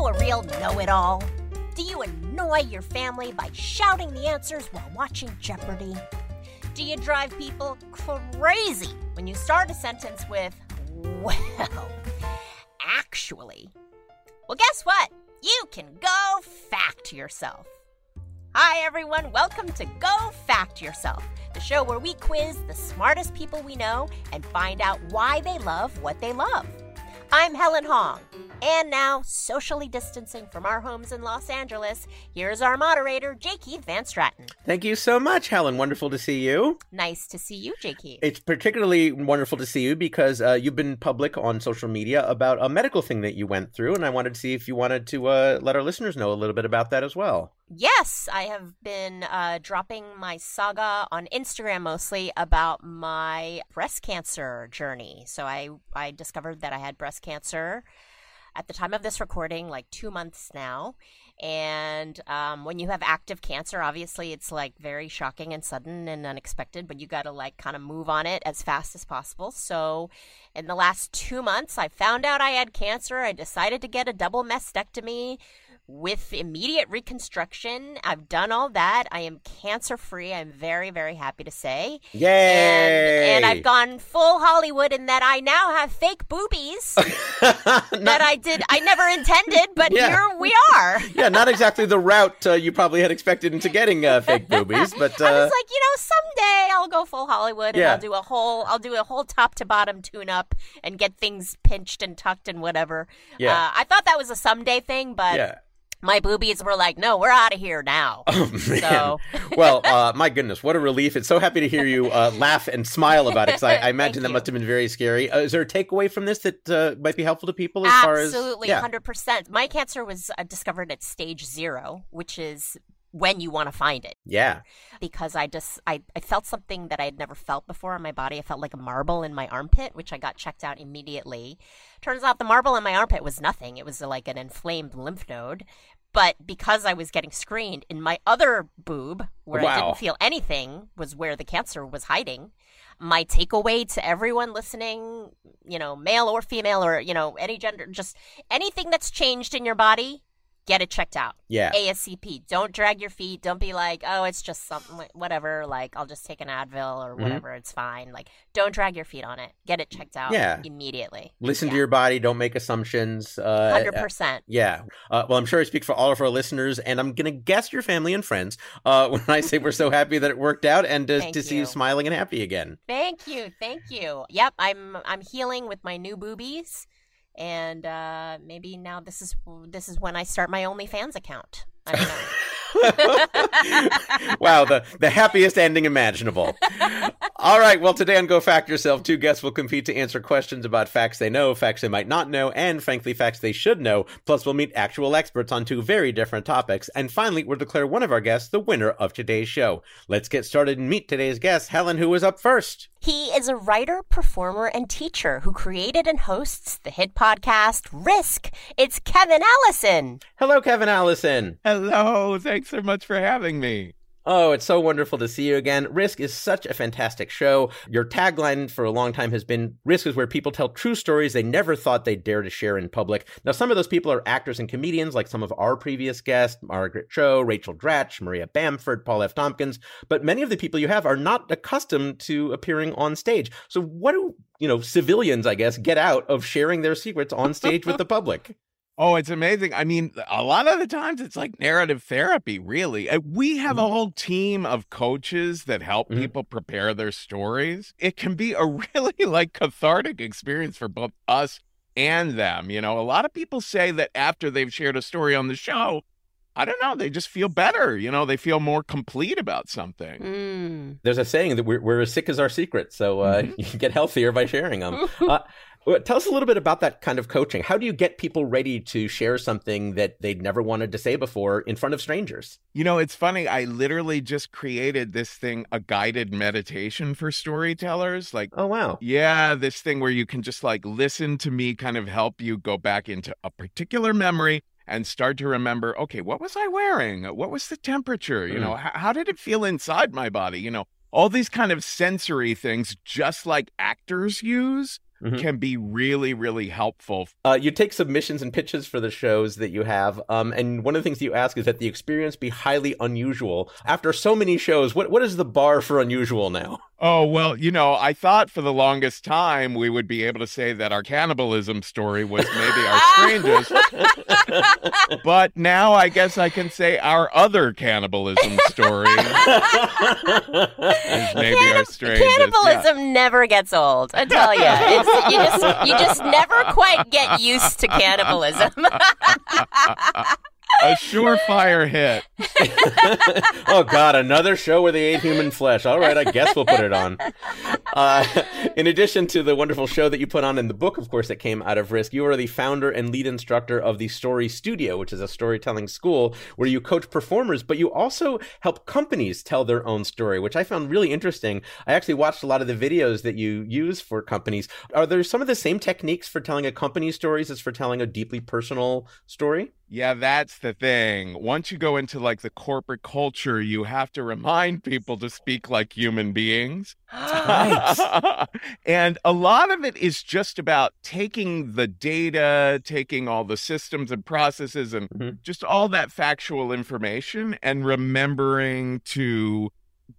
you a real know it all? Do you annoy your family by shouting the answers while watching Jeopardy? Do you drive people crazy when you start a sentence with, well, actually? Well, guess what? You can go fact yourself. Hi, everyone. Welcome to Go Fact Yourself, the show where we quiz the smartest people we know and find out why they love what they love. I'm Helen Hong. And now, socially distancing from our homes in Los Angeles, here's our moderator, J. Keith Van Straaten. Thank you so much, Helen. Wonderful to see you. Nice to see you, J. Keith. It's particularly wonderful to see you because uh, you've been public on social media about a medical thing that you went through, and I wanted to see if you wanted to uh, let our listeners know a little bit about that as well. Yes, I have been uh, dropping my saga on Instagram mostly about my breast cancer journey. So I I discovered that I had breast cancer at the time of this recording, like two months now. And um, when you have active cancer, obviously it's like very shocking and sudden and unexpected, but you got to like kind of move on it as fast as possible. So, in the last two months, I found out I had cancer. I decided to get a double mastectomy with immediate reconstruction. I've done all that. I am cancer free. I'm very, very happy to say. Yay! And, and I've gone full Hollywood in that I now have fake boobies that I did, I never intended, but Yeah. here we are. yeah, not exactly the route uh, you probably had expected into getting uh, fake boobies, but I uh, was like, you know, someday I'll go full Hollywood and Yeah. I'll do a whole, I'll do a whole top to bottom tune up and get things pinched and tucked and whatever. Yeah. Uh, I thought that was a someday thing, but yeah. My boobies were like, no, we're out of here now. Oh, man. So- well, uh, my goodness, what a relief. It's so happy to hear you uh, laugh and smile about it because I, I imagine that you. must have been very scary. Uh, is there a takeaway from this that uh, might be helpful to people as far as. Absolutely, hundred percent. My cancer was uh, discovered at stage zero, which is when you want to find it. Yeah. Because I just I, I felt something that I had never felt before in my body. I felt like a marble in my armpit, which I got checked out immediately. Turns out the marble in my armpit was nothing. It was like an inflamed lymph node. But because I was getting screened in my other boob, where I didn't feel anything, was where the cancer was hiding. My takeaway to everyone listening, you know, male or female or, you know, any gender, just anything that's changed in your body, get it checked out. Yeah. ASAP. Don't drag your feet. Don't be like, oh, it's just something, whatever. Like, I'll just take an Advil or Mhm. whatever. It's fine. Like, don't drag your feet on it. Get it checked out Yeah. immediately. Listen to your body. Don't make assumptions. Uh, 100%. Yeah. Uh, well, I'm sure I speak for all of our listeners, and I'm going to guess your family and friends uh, when I say we're so happy that it worked out and to, to see you you. smiling and happy again. Thank you. Thank you. Yep. I'm, I'm healing with my new boobies. And uh, maybe now this is this is when I start my OnlyFans account. I don't know. wow, the, the happiest ending imaginable. All right, well, today on Go Fact Yourself, two guests will compete to answer questions about facts they know, facts they might not know, and frankly, facts they should know. Plus, we'll meet actual experts on two very different topics. And finally, we'll declare one of our guests the winner of today's show. Let's get started and meet today's guest, Helen, who is up first. He is a writer, performer, and teacher who created and hosts the hit podcast Risk. It's Kevin Allison. Hello, Kevin Allison. Hello, thanks so much for having me. Oh, it's so wonderful to see you again. Risk is such a fantastic show. Your tagline for a long time has been Risk is where people tell true stories they never thought they'd dare to share in public. Now, some of those people are actors and comedians, like some of our previous guests Margaret Cho, Rachel Dratch, Maria Bamford, Paul F. Tompkins. But many of the people you have are not accustomed to appearing on stage. So, what do, you know, civilians, I guess, get out of sharing their secrets on stage with the public? Oh, it's amazing. I mean, a lot of the times it's like narrative therapy, really. Uh, We have a whole team of coaches that help Mhm. people prepare their stories. It can be a really like cathartic experience for both us and them. You know, a lot of people say that after they've shared a story on the show, I don't know, they just feel better. You know, they feel more complete about something. Mm. There's a saying that we're, we're as sick as our secrets, so uh, Mhm. you get healthier by sharing them. uh, tell us a little bit about that kind of coaching. How do you get people ready to share something that they'd never wanted to say before in front of strangers? You know, it's funny. I literally just created this thing, a guided meditation for storytellers. Like, Oh, wow. yeah, this thing where you can just like listen to me kind of help you go back into a particular memory and start to remember, okay, what was I wearing? What was the temperature? You know, h- how did it feel inside my body? You know, all these kind of sensory things, just like actors use. mm-hmm. can be really, really helpful. Uh, you take submissions and pitches for the shows that you have, um, and one of the things that you ask is that the experience be highly unusual. After so many shows, what what is the bar for unusual now? Oh, well, you know, I thought for the longest time we would be able to say that our cannibalism story was maybe our strangest. but now I guess I can say our other cannibalism story is maybe Cannib- our strangest. Cannibalism yeah. never gets old, I tell you. It's, you, just, you just never quite get used to cannibalism a surefire hit. oh God, another show where they ate human flesh. All right, I guess we'll put it on. Uh, in addition to the wonderful show that you put on in the book, of course, that came out of Risk, you are the founder and lead instructor of the Story Studio, which is a storytelling school where you coach performers, but you also help companies tell their own story, which I found really interesting. I actually watched a lot of the videos that you use for companies. Are there some of the same techniques for telling a company stories as for telling a deeply personal story? Yeah, that's the thing. Once you go into like the corporate culture, you have to remind people to speak like human beings. and a lot of it is just about taking the data, taking all the systems and processes and mm-hmm. just all that factual information and remembering to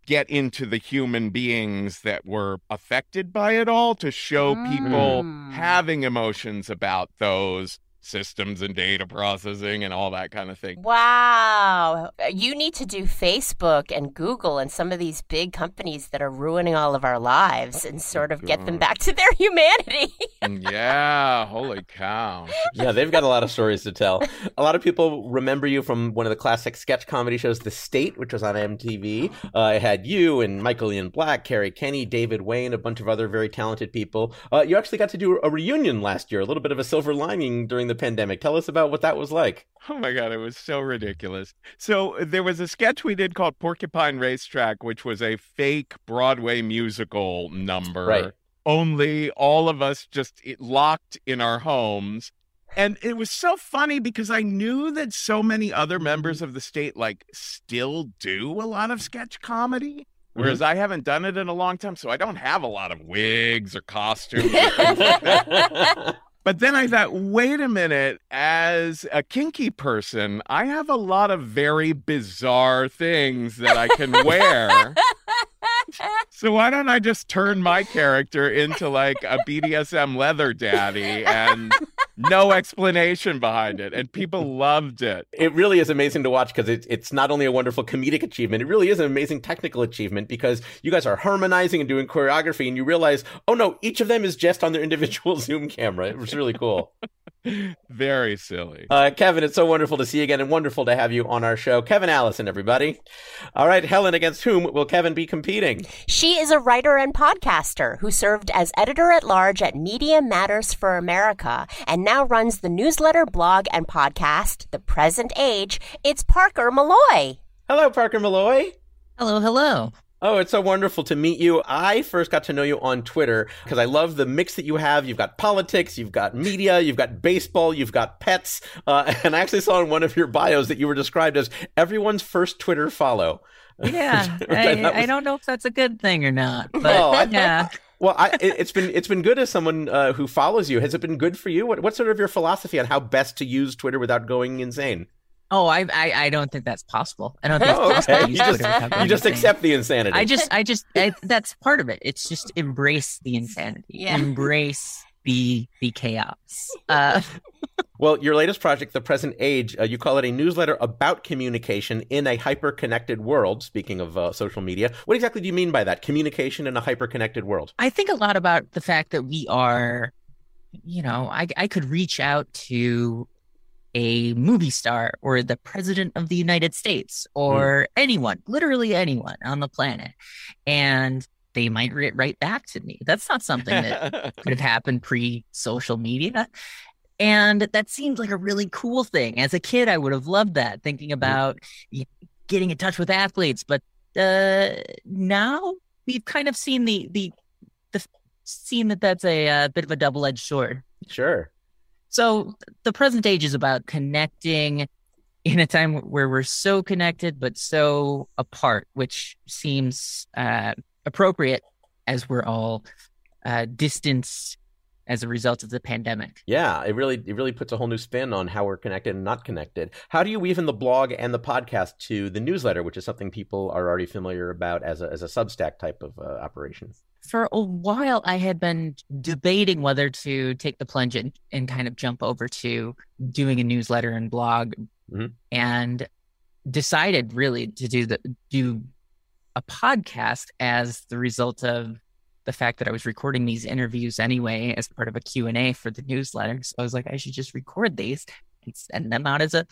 get into the human beings that were affected by it all to show people mm. having emotions about those systems and data processing and all that kind of thing. Wow. You need to do Facebook and Google and some of these big companies that are ruining all of our lives and sort of get them back to their humanity. Mm, yeah, holy cow. Yeah, they've got a lot of stories to tell. A lot of people remember you from one of the classic sketch comedy shows, The State, which was on MTV. Uh, it had you and Michael Ian Black, Kerri Kenney, David Wain, a bunch of other very talented people. Uh, you actually got to do a reunion last year, a little bit of a silver lining during the pandemic. Tell us about what that was like. Oh my God, it was so ridiculous. So there was a sketch we did called Porcupine Racetrack, which was a fake Broadway musical number. Right. Only all of us just locked in our homes. And it was so funny because I knew that so many other members of the state like still do a lot of sketch comedy. Whereas mm-hmm. I haven't done it in a long time, so I don't have a lot of wigs or costumes. Or But then I thought, wait a minute, as a kinky person, I have a lot of very bizarre things that I can wear. so why don't I just turn my character into like a BDSM leather daddy and no explanation behind it, and people loved it. It really is amazing to watch because it, it's not only a wonderful comedic achievement, it really is an amazing technical achievement because you guys are harmonizing and doing choreography, and you realize, oh no, each of them is just on their individual Zoom camera. It was really cool. Very silly. Uh, Kevin, it's so wonderful to see you again and wonderful to have you on our show. Kevin Allison, everybody. All right, Helen, against whom will Kevin be competing? She is a writer and podcaster who served as editor at large at Media Matters for America and now runs the newsletter, blog, and podcast, The Present Age. It's Parker Molloy. Hello, Parker Molloy. Hello, hello. Oh, it's so wonderful to meet you. I first got to know you on Twitter because I love the mix that you have. You've got politics, you've got media, you've got baseball, you've got pets. Uh, and I actually saw in one of your bios that you were described as everyone's first Twitter follow. Yeah, I, was... I, don't know if that's a good thing or not, but oh, yeah. Well, I, it, has been it's been good as someone uh, who follows you. Has it been good for you? What, what's sort of your philosophy on how best to use Twitter without going insane? Oh, I, I, I don't think that's possible. I don't think oh, okay. you just, you just accept the insanity. I just I just I, that's part of it. It's just embrace the insanity. Yeah. Embrace the the chaos. Uh, well, your latest project, The Present Age, uh, you call it a newsletter about communication in a hyper connected world. Speaking of uh, social media, what exactly do you mean by that? Communication in a hyper connected world? I think a lot about the fact that we are, you know, I, I could reach out to a movie star or the president of the United States hmm. or mm. anyone, literally anyone on the planet. And they might write right back to me. That's not something that could have happened pre social media. And that seems like a really cool thing. As a kid, I would have loved that, thinking hmm. about getting in touch with athletes. But uh, now we've kind of seen the, the, the, seen that that's a, a uh, bit of a double edged sword. Sure. So the present age is about connecting in a time where we're so connected but so apart, which seems uh, appropriate as we're all uh, distanced as a result of the pandemic. Yeah, it really it really puts a whole new spin on how we're connected and not connected. How do you weave in the blog and the podcast to the newsletter, which is something people are already familiar about as a as a Substack type of uh, operation? For a while, I had been debating whether to take the plunge and, and kind of jump over to doing a newsletter and blog, mm-hmm. and decided really to do the do a podcast as the result of the fact that I was recording these interviews anyway as part of a Q&A for the newsletter. So I was like, I should just record these and send them out as a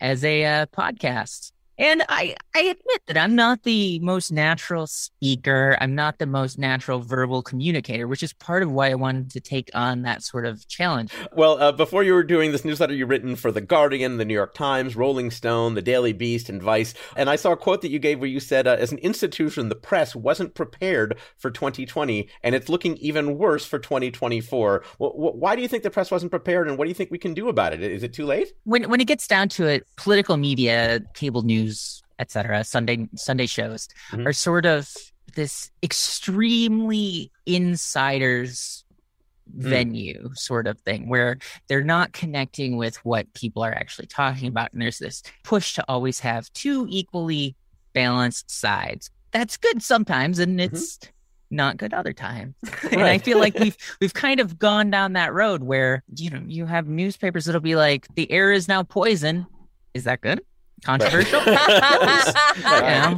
as a uh, podcast. And I, I admit that I'm not the most natural speaker. I'm not the most natural verbal communicator, which is part of why I wanted to take on that sort of challenge. Well, uh, before you were doing this newsletter, you written for The Guardian, The New York Times, Rolling Stone, The Daily Beast, and Vice. And I saw a quote that you gave where you said, uh, as an institution, the press wasn't prepared for 2020, and it's looking even worse for 2024. Well, why do you think the press wasn't prepared, and what do you think we can do about it? Is it too late? When, when it gets down to it, political media, cable news, news, etc., Sunday Sunday shows mm-hmm. are sort of this extremely insiders mm. venue sort of thing where they're not connecting with what people are actually talking about. And there's this push to always have two equally balanced sides. That's good sometimes, and mm-hmm. it's mm-hmm. not good other times. Right. and I feel like we've we've kind of gone down that road where you know you have newspapers that'll be like the air is now poison. Is that good? Controversial. that,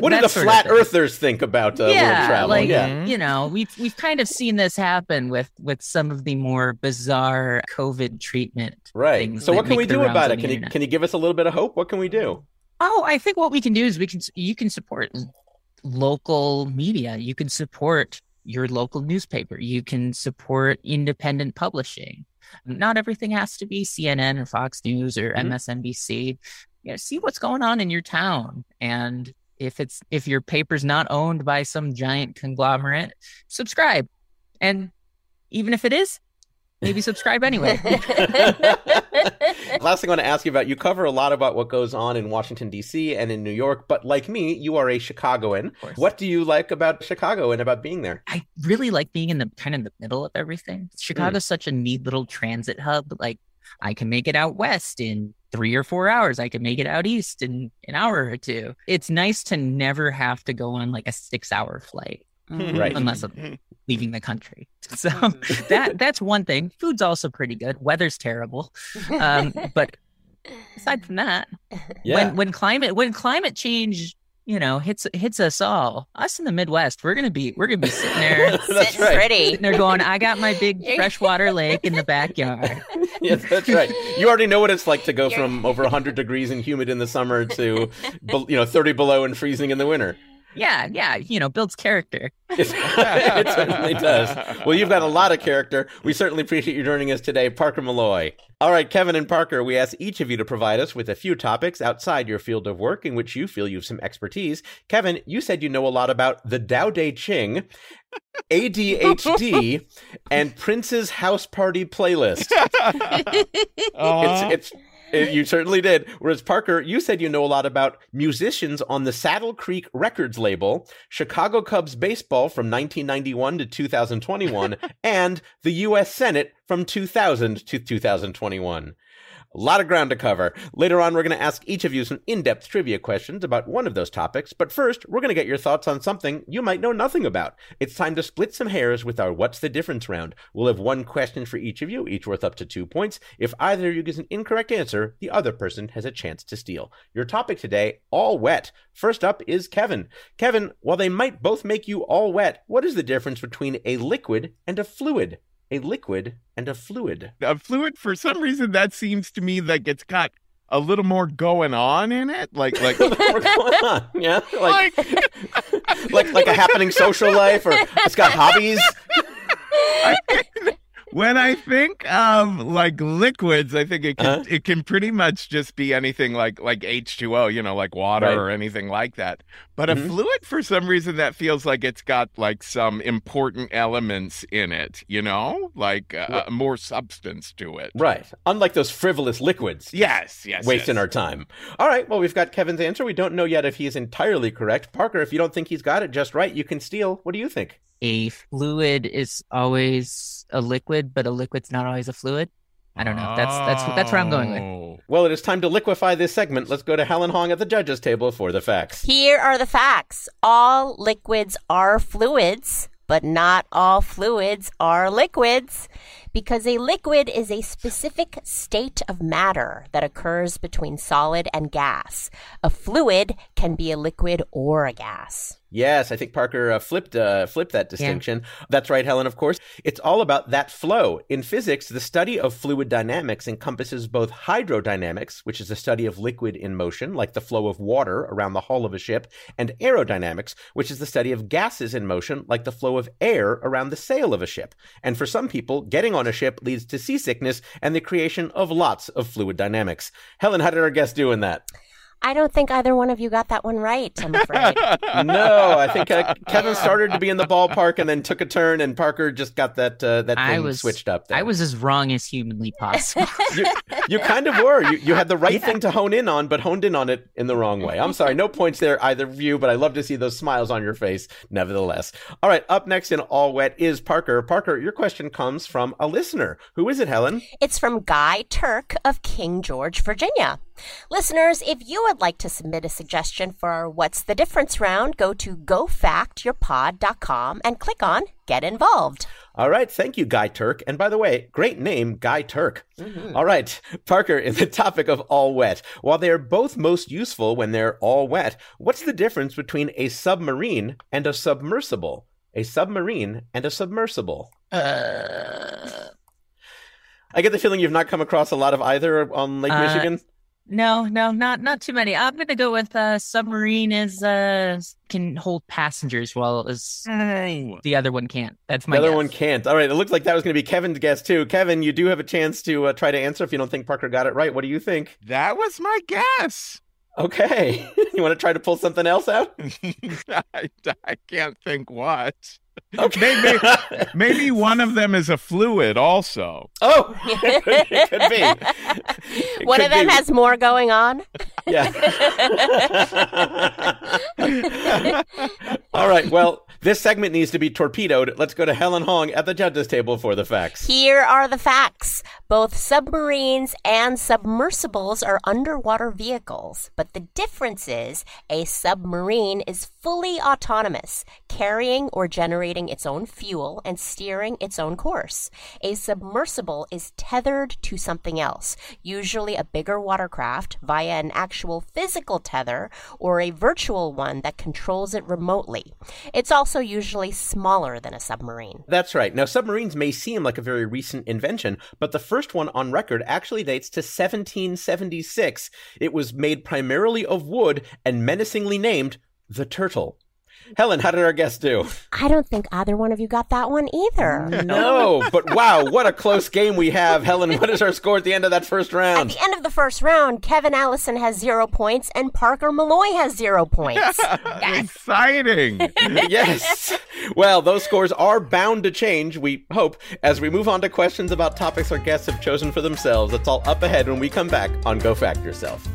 what do the flat earthers think about uh, yeah, travel? Like, yeah, you know, we've we've kind of seen this happen with with some of the more bizarre COVID treatment. Right. So what can we do about it? Can you can you give us a little bit of hope? What can we do? Oh, I think what we can do is we can you can support local media. You can support your local newspaper. You can support independent publishing. Not everything has to be CNN or Fox News or mm-hmm. MSNBC you know, see what's going on in your town. And if it's if your paper's not owned by some giant conglomerate, subscribe. And even if it is, maybe subscribe anyway. Last thing I want to ask you about you cover a lot about what goes on in Washington, D.C. and in New York, but like me, you are a Chicagoan. What do you like about Chicago and about being there? I really like being in the kind of the middle of everything. Chicago's mm. such a neat little transit hub. Like I can make it out west in three or four hours. I can make it out east in an hour or two. It's nice to never have to go on like a six hour flight. Mm-hmm. Right. Unless I'm leaving the country. So that that's one thing. Food's also pretty good. Weather's terrible. Um, but aside from that, yeah. when when climate when climate change you know, hits hits us all. Us in the Midwest, we're gonna be we're gonna be sitting there, that's sitting right. pretty. Sitting there going, I got my big freshwater lake in the backyard. yes, that's right. You already know what it's like to go from over 100 degrees and humid in the summer to you know 30 below and freezing in the winter. Yeah, yeah, you know, builds character. it certainly does. Well, you've got a lot of character. We certainly appreciate you joining us today, Parker Molloy. All right, Kevin and Parker, we ask each of you to provide us with a few topics outside your field of work in which you feel you have some expertise. Kevin, you said you know a lot about the Dao De Ching, ADHD, and Prince's House Party playlist. Uh-huh. It's, it's you certainly did. Whereas Parker, you said you know a lot about musicians on the Saddle Creek Records label, Chicago Cubs baseball from 1991 to 2021, and the U.S. Senate from 2000 to 2021. A lot of ground to cover. Later on, we're going to ask each of you some in depth trivia questions about one of those topics, but first, we're going to get your thoughts on something you might know nothing about. It's time to split some hairs with our What's the Difference round. We'll have one question for each of you, each worth up to two points. If either of you gives an incorrect answer, the other person has a chance to steal. Your topic today all wet. First up is Kevin. Kevin, while they might both make you all wet, what is the difference between a liquid and a fluid? A liquid and a fluid. A fluid, for some reason, that seems to me like it's got a little more going on in it, like like more going on, yeah, like like like a happening social life, or it's got hobbies. I, when I think of like liquids, I think it can uh-huh. it can pretty much just be anything like like H two O, you know, like water right. or anything like that. But mm-hmm. a fluid, for some reason, that feels like it's got like some important elements in it, you know, like uh, right. more substance to it. Right. Unlike those frivolous liquids. Yes. Yes. Wasting yes. our time. All right. Well, we've got Kevin's answer. We don't know yet if he's entirely correct. Parker, if you don't think he's got it just right, you can steal. What do you think? A fluid is always a liquid, but a liquid's not always a fluid. I don't know. That's that's that's where I'm going with. Oh. Well, it is time to liquefy this segment. Let's go to Helen Hong at the judges' table for the facts. Here are the facts. All liquids are fluids, but not all fluids are liquids. Because a liquid is a specific state of matter that occurs between solid and gas. A fluid can be a liquid or a gas. Yes, I think Parker uh, flipped uh, flipped that distinction. That's right, Helen. Of course, it's all about that flow. In physics, the study of fluid dynamics encompasses both hydrodynamics, which is the study of liquid in motion, like the flow of water around the hull of a ship, and aerodynamics, which is the study of gases in motion, like the flow of air around the sail of a ship. And for some people, getting on a ship leads to seasickness and the creation of lots of fluid dynamics. Helen, how did our guest do in that? I don't think either one of you got that one right, I'm afraid. no, I think uh, Kevin started to be in the ballpark and then took a turn, and Parker just got that uh, that thing I was switched up. There. I was as wrong as humanly possible. You, you kind of were. You, you had the right thing to hone in on, but honed in on it in the wrong way. I'm sorry, no points there either of you, but I love to see those smiles on your face, nevertheless. All right, up next in All Wet is Parker. Parker, your question comes from a listener. Who is it, Helen? It's from Guy Turk of King George, Virginia. Listeners, if you would like to submit a suggestion for our What's the Difference round, go to gofactyourpod.com and click on Get Involved. All right, thank you, Guy Turk. And by the way, great name, Guy Turk. All right, Parker, in the topic of all wet, while they are both most useful when they're all wet, what's the difference between a submarine and a submersible? A submarine and a submersible. uh, I get the feeling you've not come across a lot of either on Lake Uh, Michigan. No, no, not not too many. I'm gonna go with uh, submarine is uh can hold passengers, while as Oh. the other one can't. That's The my other guess. one can't. All right, it looks like that was going to be Kevin's guess too. Kevin, you do have a chance to uh, try to answer if you don't think Parker got it right. What do you think? That was my guess. Okay, you want to try to pull something else out? I, I can't think what. Okay, Maybe- Maybe one of them is a fluid also. oh, it could be. It One could of them be. has more going on. Yeah. All right. Well, this segment needs to be torpedoed. Let's go to Helen Hong at the judges' table for the facts. Here are the facts. Both submarines and submersibles are underwater vehicles, but the difference is a submarine is fully autonomous, carrying or generating its own fuel and steering its own course. A submersible is tethered to something else, usually a bigger watercraft via an actual physical tether or a virtual one that controls it remotely. It's also usually smaller than a submarine. That's right. Now, submarines may seem like a very recent invention, but the first one on record actually dates to 1776. It was made primarily of wood and menacingly named the Turtle. Helen, how did our guest do? I don't think either one of you got that one either. No, but wow, what a close game we have. Helen, what is our score at the end of that first round? At the end of the first round, Kevin Allison has zero points and Parker Molloy has zero points. Exciting. yes. Well, those scores are bound to change, we hope, as we move on to questions about topics our guests have chosen for themselves. That's all up ahead when we come back on Go Fact Yourself.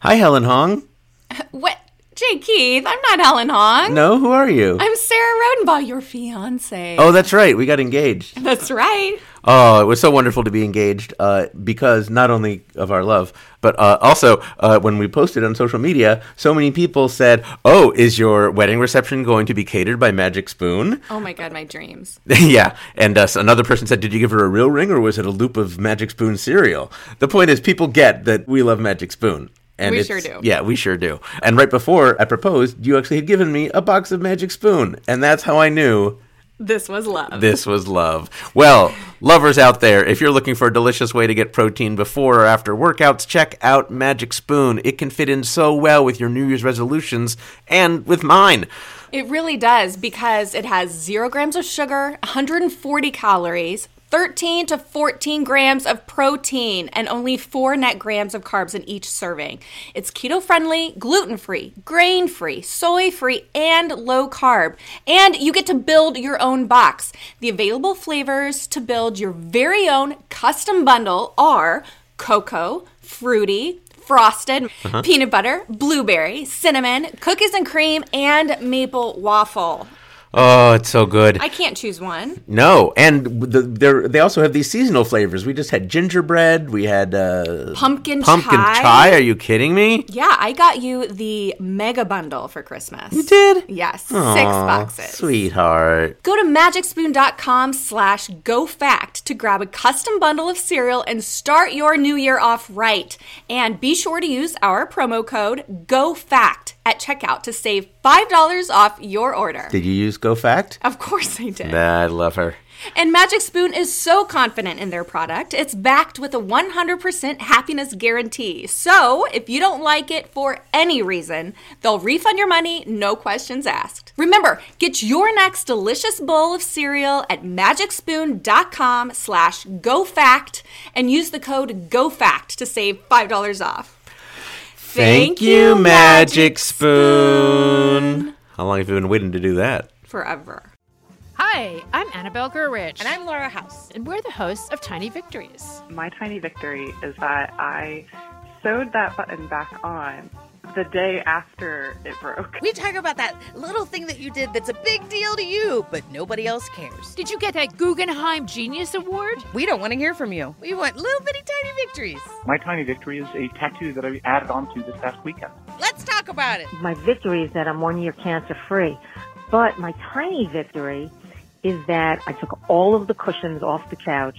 Hi, Helen Hong. What? Jay Keith, I'm not Helen Hong. No, who are you? I'm Sarah Rodenbaugh, your fiance. Oh, that's right. We got engaged. That's right. Oh, it was so wonderful to be engaged uh, because not only of our love, but uh, also uh, when we posted on social media, so many people said, Oh, is your wedding reception going to be catered by Magic Spoon? Oh my god, my dreams. yeah. And uh, another person said, Did you give her a real ring or was it a loop of Magic Spoon cereal? The point is, people get that we love Magic Spoon. And We sure do. Yeah, we sure do. And right before I proposed, you actually had given me a box of Magic Spoon. And that's how I knew This was love. this was love. Well, lovers out there, if you're looking for a delicious way to get protein before or after workouts, check out Magic Spoon. It can fit in so well with your New Year's resolutions and with mine. It really does because it has zero grams of sugar, 140 calories, 13 to 14 grams of protein, and only four net grams of carbs in each serving. It's keto friendly, gluten free, grain free, soy free, and low carb. And you get to build your own box. The available flavors to build your very own custom bundle are cocoa, fruity, frosted, uh-huh. peanut butter, blueberry, cinnamon, cookies and cream, and maple waffle. Oh, it's so good. I can't choose one. No, and the, they're, also have these seasonal flavors. We just had gingerbread. We had uh, Pumpkin, pumpkin chai. chai. Are you kidding me? Yeah, I got you the mega bundle for Christmas. You did? Yes, six boxes. Sweetheart. Go to magicspoon.com slash gofact to grab a custom bundle of cereal and start your new year off right. And be sure to use our promo code GOFACT at checkout to save $5 off your order. Did you use GoFact? Of course I did. I love her. And Magic Spoon is so confident in their product, it's backed with a 100% happiness guarantee. So, if you don't like it for any reason, they'll refund your money, no questions asked. Remember, get your next delicious bowl of cereal at magicspoon.com slash GoFact and use the code GoFact to save $5 off. Thank you, Magic Spoon. How long have you been waiting to do that? Forever. Hi, I'm Annabelle Gurwitch. And I'm Laura House. And we're the hosts of Tiny Victories. My tiny victory is that I sewed that button back on the day after it broke. We talk about that little thing that you did that's a big deal to you, but nobody else cares. Did you get that Guggenheim Genius Award? We don't want to hear from you. We want little bitty tiny victories. My tiny victory is a tattoo that I added on to this past weekend. Let's talk about it. My victory is that I'm one year cancer free. But my tiny victory is that I took all of the cushions off the couch,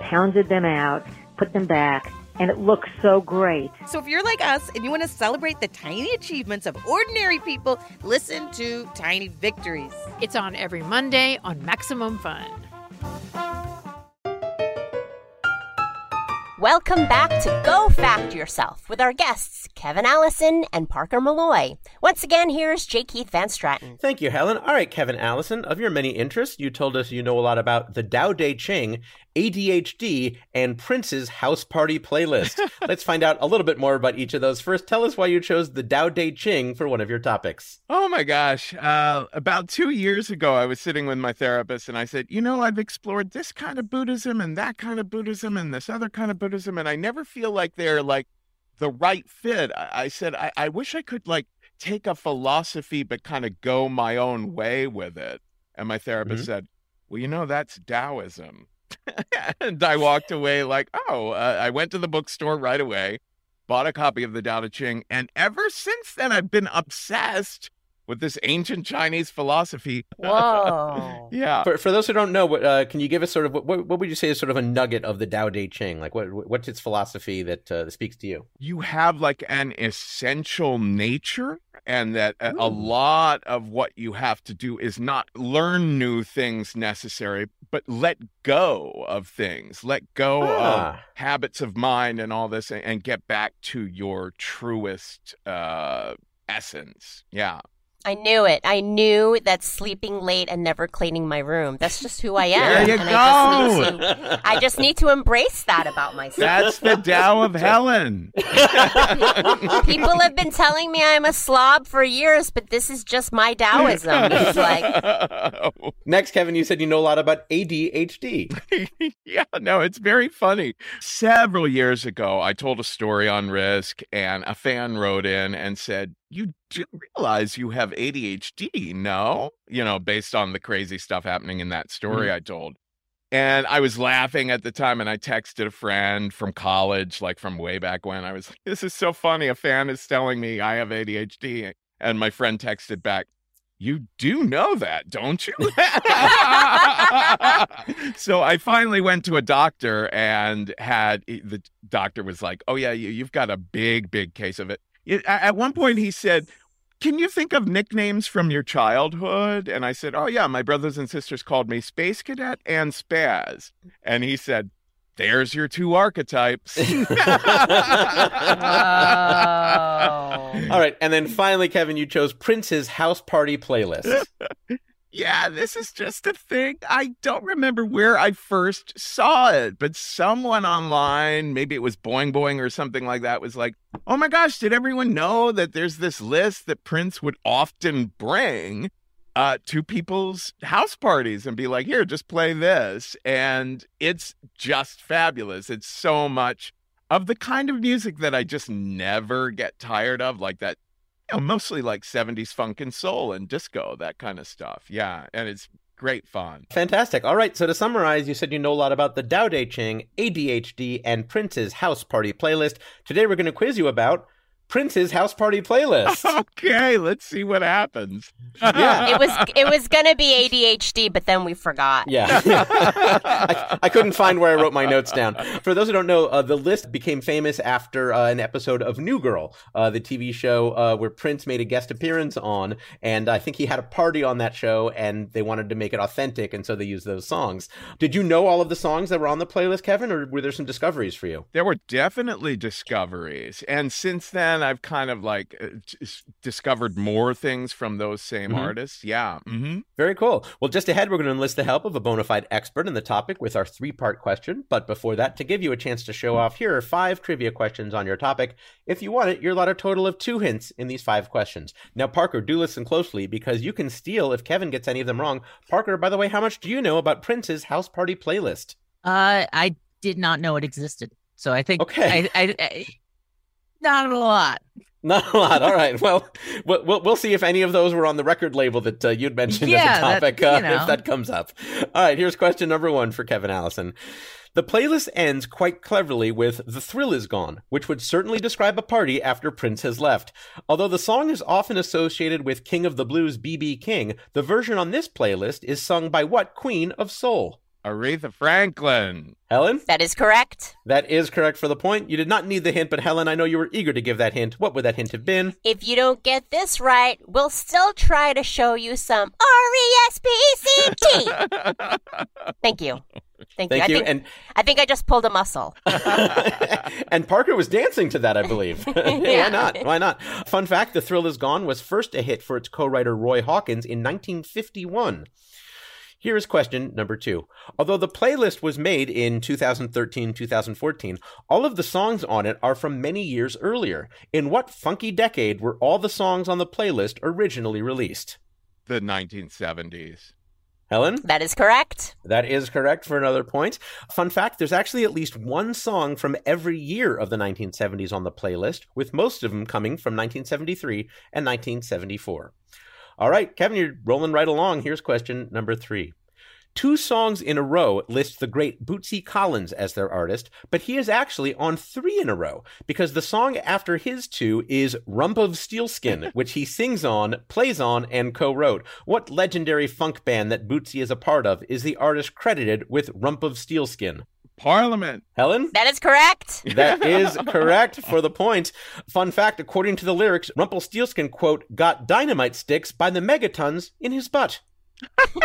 pounded them out, put them back, and it looks so great. So if you're like us and you want to celebrate the tiny achievements of ordinary people, listen to Tiny Victories. It's on every Monday on Maximum Fun. Welcome back to Go Fact Yourself with our guests, Kevin Allison and Parker Molloy. Once again, here's J. Keith Van Straaten. Thank you, Helen. All right, Kevin Allison, of your many interests, you told us you know a lot about the Tao Te Ching, ADHD, and Prince's house party playlist. Let's find out a little bit more about each of those. First, tell us why you chose the Tao Te Ching for one of your topics. Oh my gosh. Uh, about two years ago, I was sitting with my therapist and I said, You know, I've explored this kind of Buddhism and that kind of Buddhism and this other kind of Buddhism, and I never feel like they're like the right fit. I, I said, I, I wish I could like take a philosophy, but kind of go my own way with it. And my therapist said, Well, you know, that's Taoism. and I walked away like, Oh, uh, I went to the bookstore right away bought a copy of the Tao Te Ching, and ever since then, I've been obsessed with this ancient Chinese philosophy. Whoa. yeah. For, for those who don't know, what, uh, can you give us sort of what, what would you say is sort of a nugget of the Tao Te Ching? Like, what what's its philosophy that uh, speaks to you? You have like an essential nature, and that a, a lot of what you have to do is not learn new things necessary, but let go of things, let go of Ah. habits of mind and all this, and, and get back to your truest uh, essence. Yeah. I knew it. I knew that sleeping late and never cleaning my room. That's just who I am. There you and I just, need go. to, I just need to embrace that about myself. That's the Tao of Helen. People have been telling me I'm a slob for years, but this is just my Taoism. It's like, Next, Kevin, you said you know a lot about ADHD. yeah, no, it's very funny. Several years ago, I told a story on risk, and a fan wrote in and said, You do realize you have ADHD, no? You know, based on the crazy stuff happening in that story mm-hmm. I told. And I was laughing at the time, and I texted a friend from college, like from way back when. I was like, This is so funny. A fan is telling me I have ADHD. And my friend texted back, you do know that, don't you? so I finally went to a doctor and had eh, the doctor was like, "Oh yeah, you, you've got a big, big case of it." It- At one point, he said, "Can you think of nicknames from your childhood?" And I said, "Oh yeah, my brothers and sisters called me Space Cadet and Spaz." And he said, "There's your two archetypes." All right, and then finally, Kevin, you chose Prince's house party playlist. Yeah, this is just a thing. I don't remember where I first saw it, but someone online, maybe it was Boing Boing or something like that, was like, oh my gosh, did everyone know that there's this list that Prince would often bring uh, to people's house parties and be like, here, just play this. And it's just fabulous. It's so much of the kind of music that I just never get tired of, like that, know, mostly like 70s funk and soul and disco, that kind of stuff. Yeah. And it's great fun. Fantastic. All right. So to summarize, you said you know a lot about the Dao De Ching, ADHD, and Prince's House Party playlist. Today we're going to quiz you about Prince's House Party playlist. okay, let's see what happens. Yeah. It was it was gonna be ADHD, but then we forgot. Yeah. I, I couldn't find where I wrote my notes down. For those who don't know, uh, the list became famous after uh, an episode of New Girl, uh, the TV show uh, where Prince made a guest appearance on. And I think he had a party on that show and they wanted to make it authentic. And so they used those songs. Did you know all of the songs that were on the playlist, Kevin, or were there some discoveries for you? There were definitely discoveries. And since then, I've kind of like uh, discovered more things from those same Mhm. artists. Yeah. hmm Very cool. Well, just ahead, we're going to enlist the help of a bona fide expert in the topic with our three part question. But before that, to give you a chance to show off, here are five trivia questions on your topic. If you want it, you're allowed a total of two hints in these five questions. Now, Parker, do listen closely because you can steal if Kevin gets any of them wrong. Parker, by the way, how much do you know about Prince's house party playlist? Uh, I did not know it existed, so I think Okay. I, I, I not a lot. Not a lot. All right. Well, we'll we'll, see if any of those were on the record label that uh, you'd mentioned Yeah, as a that- topic you uh, if that comes up. All right. Here's question number one for Kevin Allison. The playlist ends quite cleverly with "The Thrill Is Gone," which would certainly describe a party after Prince has left. Although the song is often associated with King of the Blues B.B. King, the version on this playlist is sung by what Queen of Soul? Aretha Franklin. Helen? That is correct. That is correct for the point. You did not need the hint, but Helen, I know you were eager to give that hint. What would that hint have been? If you don't get this right, we'll still try to show you some R E S P C T. Thank you. Thank, you. Thank I you. think, And I think I just pulled a muscle. and Parker was dancing to that, I believe. Why not? Why not? Fun fact The Thrill Is Gone was first a hit for its co writer Roy Hawkins in 1951. Here is question number two. Although the playlist was made in 2013 2014, all of the songs on it are from many years earlier. In what funky decade were all the songs on the playlist originally released? The 1970s. Helen? That is correct. That is correct for another point. Fun fact there's actually at least one song from every year of the 1970s on the playlist, with most of them coming from 1973 and 1974. All right, Kevin, you're rolling right along. Here's question number three. Two songs in a row list the great Bootsy Collins as their artist, but he is actually on three in a row because the song after his two is Rumpofsteelskin, which he sings on, plays on, and co wrote. What legendary funk band that Bootsy is a part of is the artist credited with Rumpofsteelskin? Parliament. Helen? That is correct. That is correct for the point. Fun fact according to the lyrics, Rumpofsteelskin, quote, got dynamite sticks by the megatons in his butt.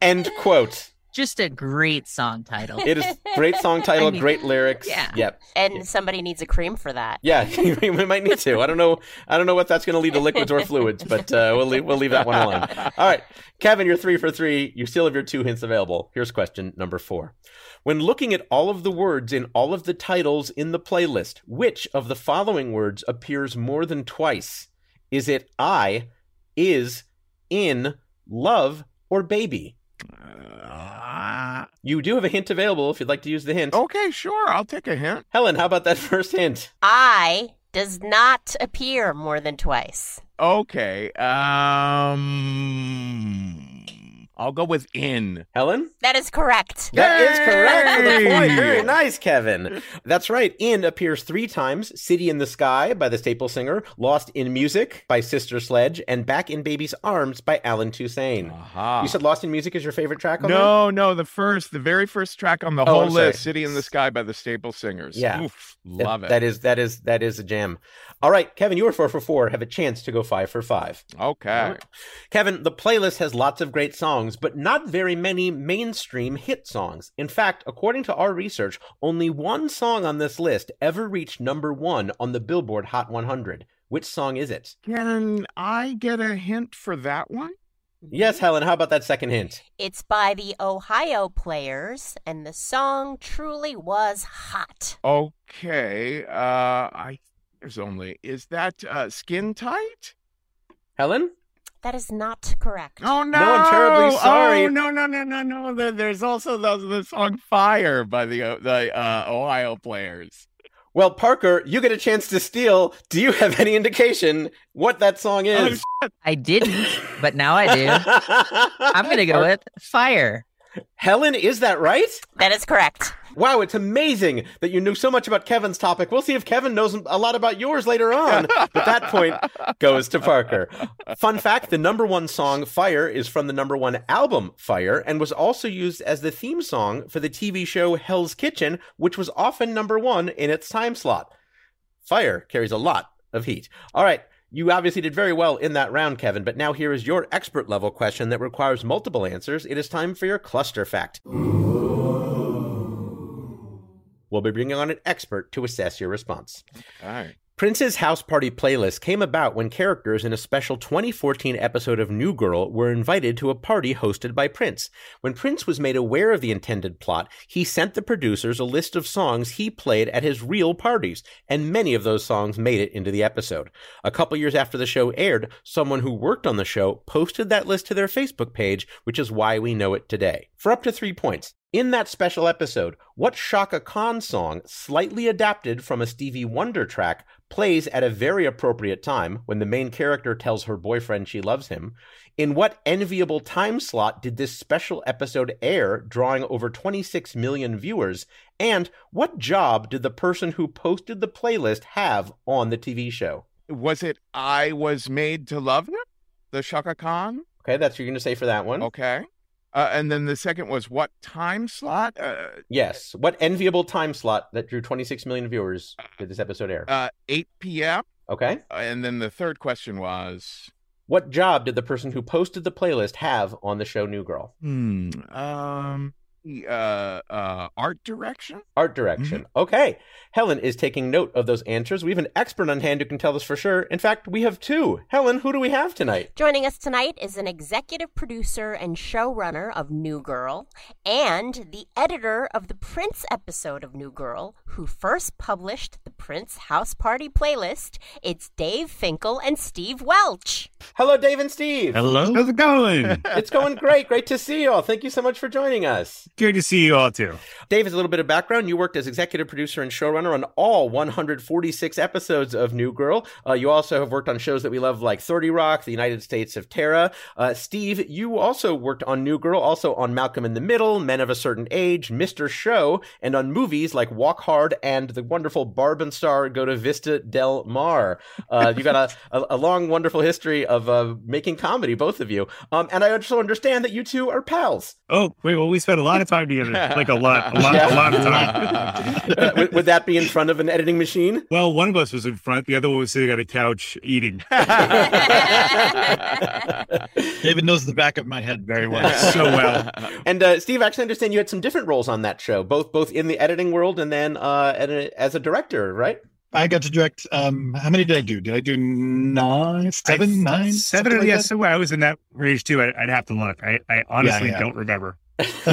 End quote. Just a great song title. It is great song title, I mean, great lyrics. yeah. Yep. and somebody needs a cream for that. Yeah, we might need to. I don't know. I don't know what that's going to lead to liquids or fluids, but uh, we'll leave, we'll leave that one alone. All right, Kevin, you're three for three. You still have your two hints available. Here's question number four. When looking at all of the words in all of the titles in the playlist, which of the following words appears more than twice? Is it I, is, in, love, or baby? Uh, You do have a hint available if you'd like to use the hint. okay, sure. I'll take a hint. Helen, how about that first hint? I does not appear more than twice. Okay. Um, I'll go with in. Helen? That is correct. That is correct for the point. Very nice, Kevin. That's right. In appears three times City in the Sky by the Staple Singer, Lost in Music by Sister Sledge, and Back in Baby's Arms by Allen Toussaint. Aha. You said Lost in Music is your favorite track on that? No, no, the first, the very first track on the Oh, whole list, "City in the Sky" by the Staple Singers. Yeah. Oof, love That- it. That is that is that is a jam. All right, Kevin, you were four for four. Have a chance to go five for five. okay. Kevin, the playlist has lots of great songs, but not very many mainstream hit songs. In fact, according to our research, only one song on this list ever reached number one on the Billboard Hot 100. Which song is it? Can I get a hint for that one? Yes, Helen, how about that second hint? It's by the Ohio Players, and the song truly was hot. Okay. Uh, I there's only is that uh, skin tight? Helen? That is not correct. Oh no! No, I'm terribly sorry. Oh, no, no, no, no, no. There, there's also the, the song "Fire" by the uh, the uh, Ohio Players. Well, Parker, you get a chance to steal. Do you have any indication what that song is? I didn't, but now I do. I'm gonna go with fire. Helen, is that right? That is correct. Wow, it's amazing that you knew so much about Kevin's topic. We'll see if Kevin knows a lot about yours later on. but that point goes to Parker. Fun fact the number one song, Fire, is from the number one album, Fire, and was also used as the theme song for the TV show Hell's Kitchen, which was often number one in its time slot. Fire carries a lot of heat. All right. You obviously did very well in that round, Kevin, but now here is your expert level question that requires multiple answers. It is time for your cluster fact. We'll be bringing on an expert to assess your response. All right. Prince's House Party playlist came about when characters in a special 2014 episode of New Girl were invited to a party hosted by Prince. When Prince was made aware of the intended plot, he sent the producers a list of songs he played at his real parties, and many of those songs made it into the episode. A couple years after the show aired, someone who worked on the show posted that list to their Facebook page, which is why we know it today. For up to three points, in that special episode, what Chaka Khan song, slightly adapted from a Stevie Wonder track, plays at a very appropriate time when the main character tells her boyfriend she loves him? In what enviable time slot did this special episode air, drawing over 26 million viewers? And what job did the person who posted the playlist have on the TV show? Was it "I Was Made to Love Him"? The Chaka Khan. Okay, that's what you're going to say for that one. Okay. Uh, and then the second was what time slot? Uh, Yes. What enviable time slot that drew 26 million viewers did this episode air? uh, 8 p.m. Okay. And then the third question was What job did the person who posted the playlist have on the show New Girl? hmm, um, uh, uh, art direction. Art direction. Okay. Helen is taking note of those answers. We have an expert on hand who can tell us for sure. In fact, we have two. Helen, who do we have tonight? Joining us tonight is an executive producer and showrunner of New Girl and the editor of the Prince episode of New Girl, who first published the Prince House Party playlist. It's Dave Finkel and Steve Welch. Hello, Dave and Steve. Hello. How's it going? It's going great. Great to see you all. Thank you so much for joining us. Good to see you all too. Dave has a little bit of background. You worked as executive producer and showrunner on all 146 episodes of New Girl. Uh, you also have worked on shows that we love like 30 Rock, The United States of Tara. Uh, Steve, you also worked on New Girl, also on Malcolm in the Middle, Men of a Certain Age, Mr. Show, and on movies like Walk Hard and the wonderful Barb and Star Go to Vista Del Mar. Uh, you got a, a, a long, wonderful history of uh, making comedy, both of you. Um, and I also understand that you two are pals. Oh, wait, well, we spent a lot of time together. Like a lot, a lot, a lot of time. Would, would that be in front of an editing machine? Well, one of us was in front, the other one was sitting on a couch eating. David knows the back of my head very well. so well. And uh, Steve, I actually understand you had some different roles on that show, both both in the editing world and then uh, at a, as a director, right? I got to direct. Um, how many did I do? Did I do nine, seven, nine, Seven, something like yeah, that? so I was in that range too. I, I'd have to look. I, I honestly yeah. don't remember.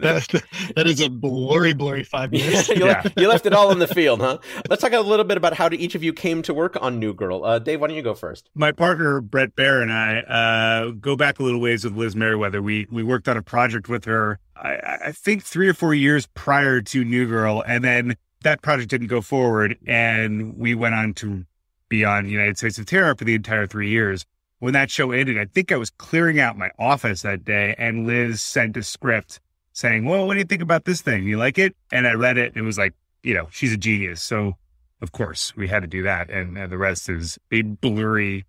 that, that is a blurry, blurry five years. you, left, you left it all in the field, huh? Let's talk a little bit about how each of you came to work on New Girl. Uh, Dave, why don't you go first? My partner Brett Baer and I uh, go back a little ways with Liz Meriwether. We we worked on a project with her. I, I think three or four years prior to New Girl, and then that project didn't go forward, and we went on to be on United States of Tara for the entire three years. When that show ended, I think I was clearing out my office that day, and Liz sent a script saying, "Well, what do you think about this thing? You like it?" And I read it, and it was like, you know, she's a genius. So, of course, we had to do that, and, and the rest is a blurry,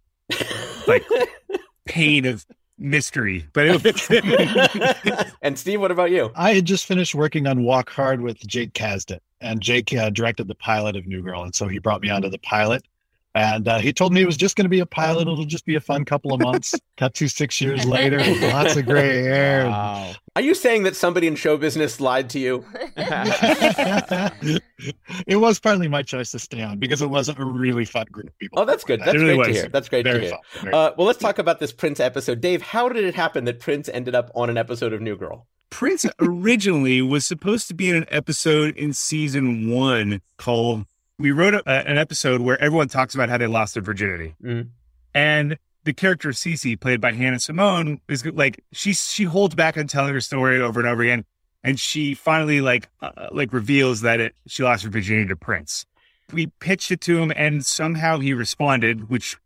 like pain of mystery. But it and Steve, what about you? I had just finished working on Walk Hard with Jake Kasdan, and Jake uh, directed the pilot of New Girl, and so he brought me onto the pilot. And uh, he told me it was just going to be a pilot. It'll just be a fun couple of months. Cut to six years later, lots of gray hair. Are you saying that somebody in show business lied to you? it was partly my choice to stay on because it wasn't a really fun group of people. Oh, that's good. That's It really great to hear. That's great to hear. fun. Very Uh, well, let's talk about this Prince episode. Dave, how did it happen that Prince ended up on an episode of New Girl? Prince originally was supposed to be in an episode in season one called. We wrote a, an episode where everyone talks about how they lost their virginity. Mhm. And the character Cece, played by Hannah Simone, is like she she holds back on telling her story over and over again, and she finally like uh, like reveals that it she lost her virginity to Prince. We pitched it to him, and somehow he responded, which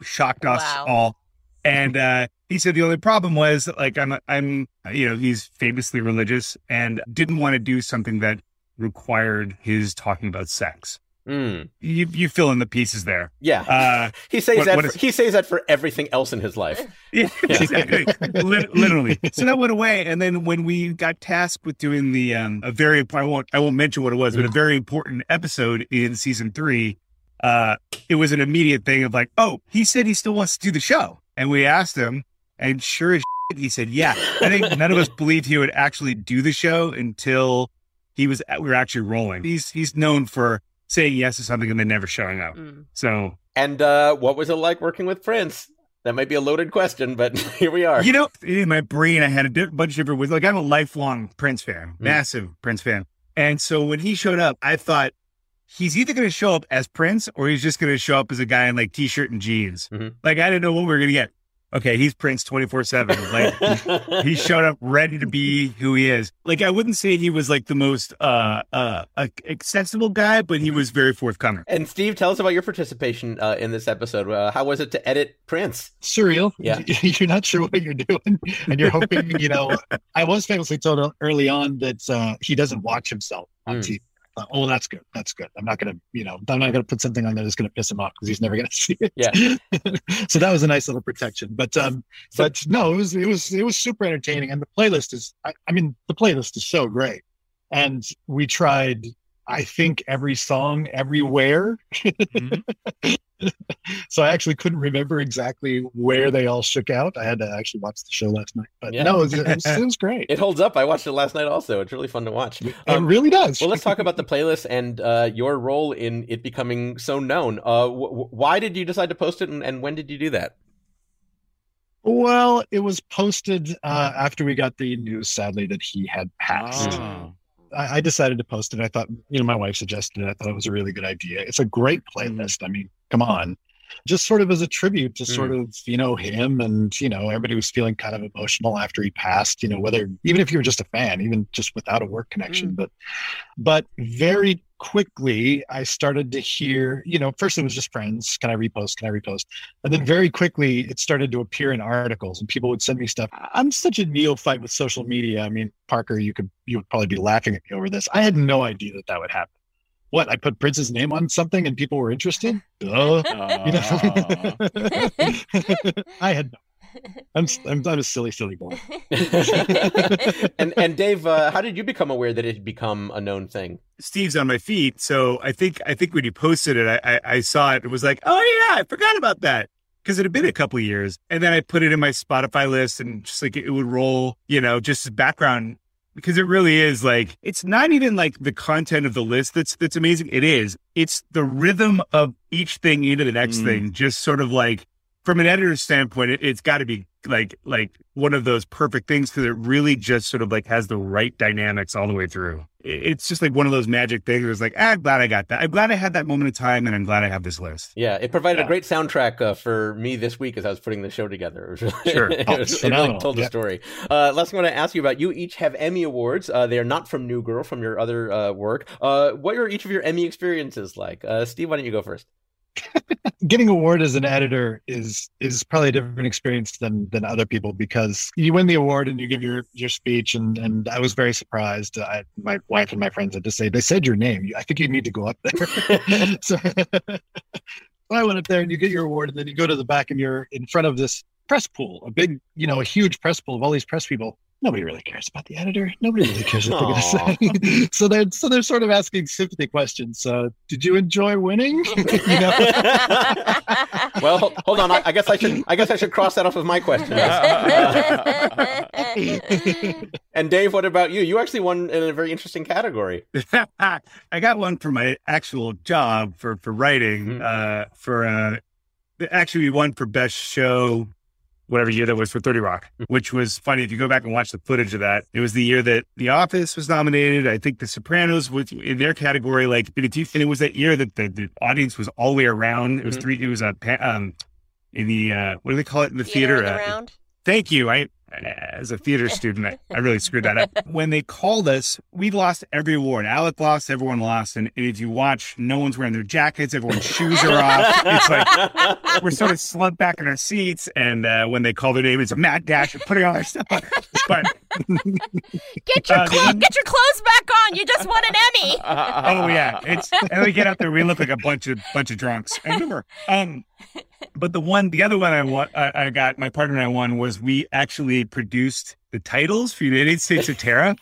shocked us Wow. all. And uh, he said the only problem was like I'm I'm you know he's famously religious and didn't want to do something that required his talking about sex. Mm. You you fill in the pieces there. Yeah. Uh, he says what- that what for, is- he says that for everything else in his life. Yeah, exactly. Literally. So that went away, and then when we got tasked with doing the um, a very I won't I won't mention what it was, but a very important episode in season three, uh, it was an immediate thing of like, oh, he said he still wants to do the show, and we asked him, and sure as shit, he said, yeah. I think none of us believed he would actually do the show until he was we were actually rolling. He's he's known for saying yes to something and then never showing up. Mm. So And uh, what was it like working with Prince? That might be a loaded question, but here we are. You know, in my brain, I had a bunch of different ways. Like, I'm a lifelong Prince fan, mm. massive Prince fan. And so when he showed up, I thought he's either going to show up as Prince or he's just going to show up as a guy in like t shirt and jeans. Mm-hmm. Like, I didn't know what we were going to get. Okay, he's Prince 24 7. Like, he showed up ready to be who he is. Like, I wouldn't say he was like the most uh, uh, accessible guy, but he was very forthcoming. And Steve, tell us about your participation uh, in this episode. Uh, how was it to edit Prince? surreal. Yeah. You're not sure what you're doing. And you're hoping, you know, I was famously told early on that uh, he doesn't watch himself on Mm. TV. I thought, Oh, that's good. That's good. I'm not going to, you know, I'm not going to put something on there that's going to piss him off because he's never going to see it. Yeah. so that was a nice little protection. But, um, but no, it was, it was, it was super entertaining. And the playlist is, I, I mean, the playlist is so great. And we tried, I think, every song everywhere. so I actually couldn't remember exactly where they all shook out. I had to actually watch the show last night. But Yeah. no, it was, it, was, it was great. It holds up. I watched it last night also. It's really fun to watch. It really does. Well, let's talk about the playlist and uh, your role in it becoming so known. Uh, w- w- why did you decide to post it and, and when did you do that? Well, it was posted uh, after we got the news, sadly, that he had passed. Oh. I, I decided to post it. I thought, you know, my wife suggested it. I thought it was a really good idea. It's a great mm-hmm. playlist. I mean, come on. Just sort of as a tribute to sort mm. of, you know, him and, you know, everybody was feeling kind of emotional after he passed, you know, whether, even if you were just a fan, even just without a work connection. Mm. But, but very quickly, I started to hear, you know, first it was just friends. Can I repost? Can I repost? And then very quickly, it started to appear in articles and people would send me stuff. I'm such a neophyte with social media. I mean, Parker, you could, you would probably be laughing at me over this. I had no idea that that would happen. What? I put Prince's name on something and people were interested? Duh. You know? I had no. I'm, I'm, I'm a silly, silly boy. and and Dave, uh, how did you become aware that it had become a known thing? Steve's on my feet, so I think I think when you posted it, I I, I saw it. It was like, oh yeah, I forgot about that because it had been a couple years, and then I put it in my Spotify list, and just like it would roll, you know, just as background because it really is like it's not even like the content of the list that's that's amazing. It is. It's the rhythm of each thing into the next Mm. thing. Just sort of like from an editor's standpoint, it, it's got to be like like one of those perfect things because it really just sort of like has the right dynamics all the way through. It- It's just like one of those magic things. It's like ah, I'm glad I got that. I'm glad I had that moment of time, and I'm glad I have this list. Yeah, it provided a great soundtrack uh, for me this week as I was putting the show together. It was really, Sure. it, Oh, was- it's it really phenomenal. told the Yeah. story. Uh, last thing I want to ask you about, you each have Emmy Awards. Uh, they are not from New Girl, from your other uh, work. Uh, what are each of your Emmy experiences like? Uh, Steve, why don't you go first? Getting award as an editor is is probably a different experience than than other people because you win the award and you give your your speech and and I was very surprised. I, my wife and my friends had to say they said your name. I think you need to go up there. so, so I went up there and you get your award and then you go to the back and you're in front of this press pool, a big you know a huge press pool of all these press people. Nobody really cares about the editor. Nobody really cares what they're going to say. so they're so they're sort of asking sympathy questions. So, did you enjoy winning? you know? well, hold on. I, I guess I should. I guess I should cross that off of my question. and Dave, what about you? You actually won in a very interesting category. I got one for my actual job for for writing. Uh, for uh, actually we won for best show, whatever year that was for Thirty Rock, which was funny. If you go back and watch the footage of that, it was the year that The Office was nominated. I think The Sopranos was in their category. Like, and it was that year that the, the audience was all the way around. It was Mhm. three. It was a pa- um, in the uh, what do they call it in the Theater theater? the Uh, round. Thank you. I, as a theater student, I, really screwed that up. When they called us, we lost every award. Alec lost, everyone lost. And, and if you watch, no one's wearing their jackets, everyone's shoes are off. It's like we're sort of slumped back in our seats. And uh, when they call their name, it's a mad dash of putting all our stuff on. But Get your Uh, clo- get your clothes back on. You just won an Emmy. oh yeah, it's and we get out there, we look like a bunch of bunch of drunks. I remember. Um, but the one, the other one I won, I, I got my partner and I won was we actually produced the titles for United States of Tara.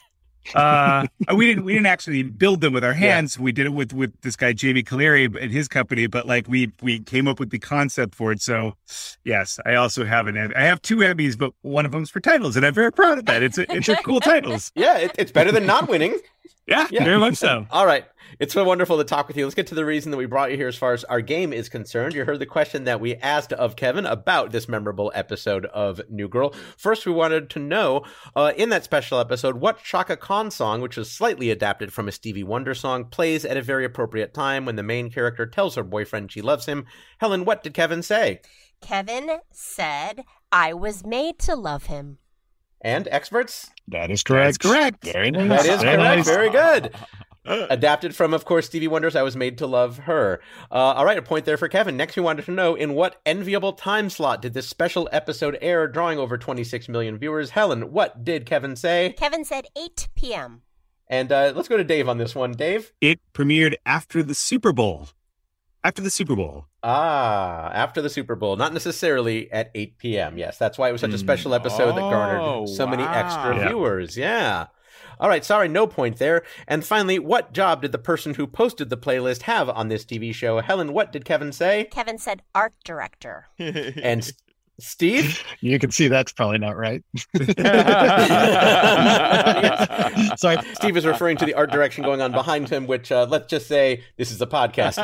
Uh, we didn't we didn't actually build them with our hands. We did it with with this guy Jamie Caliri and his company. But like we we came up with the concept for it. So yes, I also have an I have two Emmys, but one of them's for titles, and I'm very proud of that. It's a, it's a cool titles. Yeah, it, it's better than not winning. Yeah, very much so. All right. It's been wonderful to talk with you. Let's get to the reason that we brought you here as far as our game is concerned. You heard the question that we asked of Kevin about this memorable episode of New Girl. First, we wanted to know uh, in that special episode what Chaka Khan song, which is slightly adapted from a Stevie Wonder song, plays at a very appropriate time when the main character tells her boyfriend she loves him. Helen, what did Kevin say? Kevin said, "I was made to love him." And experts? That is correct. That's correct. Very nice. That is Very correct. nice. Very good. Adapted from, of course, Stevie Wonder's I Was Made to Love Her. Uh, all right, a point there for Kevin. Next, we wanted to know in what enviable time slot did this special episode air, drawing over 26 million viewers? Helen, what did Kevin say? Kevin said 8 p.m. And uh, let's go to Dave on this one. Dave? It premiered after the Super Bowl. After the Super Bowl. Ah, after the Super Bowl. Not necessarily at 8 p.m. Yes, that's why it was such a special episode that Oh, garnered so many extra. Yeah. viewers. Yeah. All right, sorry, no point there. And finally, what job did the person who posted the playlist have on this TV show? Helen, what did Kevin say? Kevin said art director. And Steve? You can see that's probably not right. Sorry, Steve is referring to the art direction going on behind him, which uh, let's just say this is a podcast.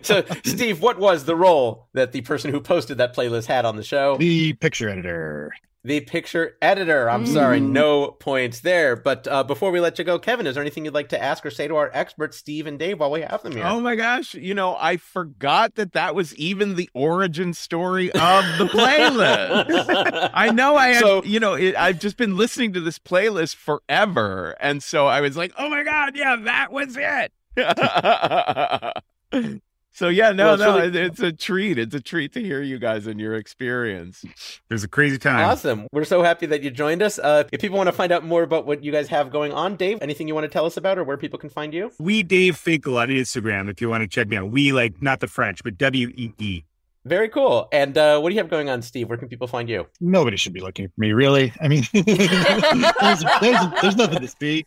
so, Steve, what was the role that the person who posted that playlist had on the show? The picture editor. The picture editor. I'm sorry, no points there. But uh, before we let you go, Kevin, is there anything you'd like to ask or say to our experts, Steve and Dave, while we have them here? Oh my gosh, you know, I forgot that that was even the origin story of the playlist. I know I had, So- you know, it, I've just been listening to this playlist forever. And so I was like, oh my God, yeah, that was it. so yeah, no, Well, it's no, really- it- it's a treat. It's a treat to hear you guys and your experience. It was a crazy time. Awesome. We're so happy that you joined us. Uh, if people want to find out more about what you guys have going on, Dave, anything you want to tell us about or where people can find you? We Dave Finkel on Instagram if you want to check me out. We like not the French, but W E E. Very cool. And uh, what do you have going on, Steve? Where can people find you? Nobody should be looking for me, really. I mean, there's, there's, there's nothing to see.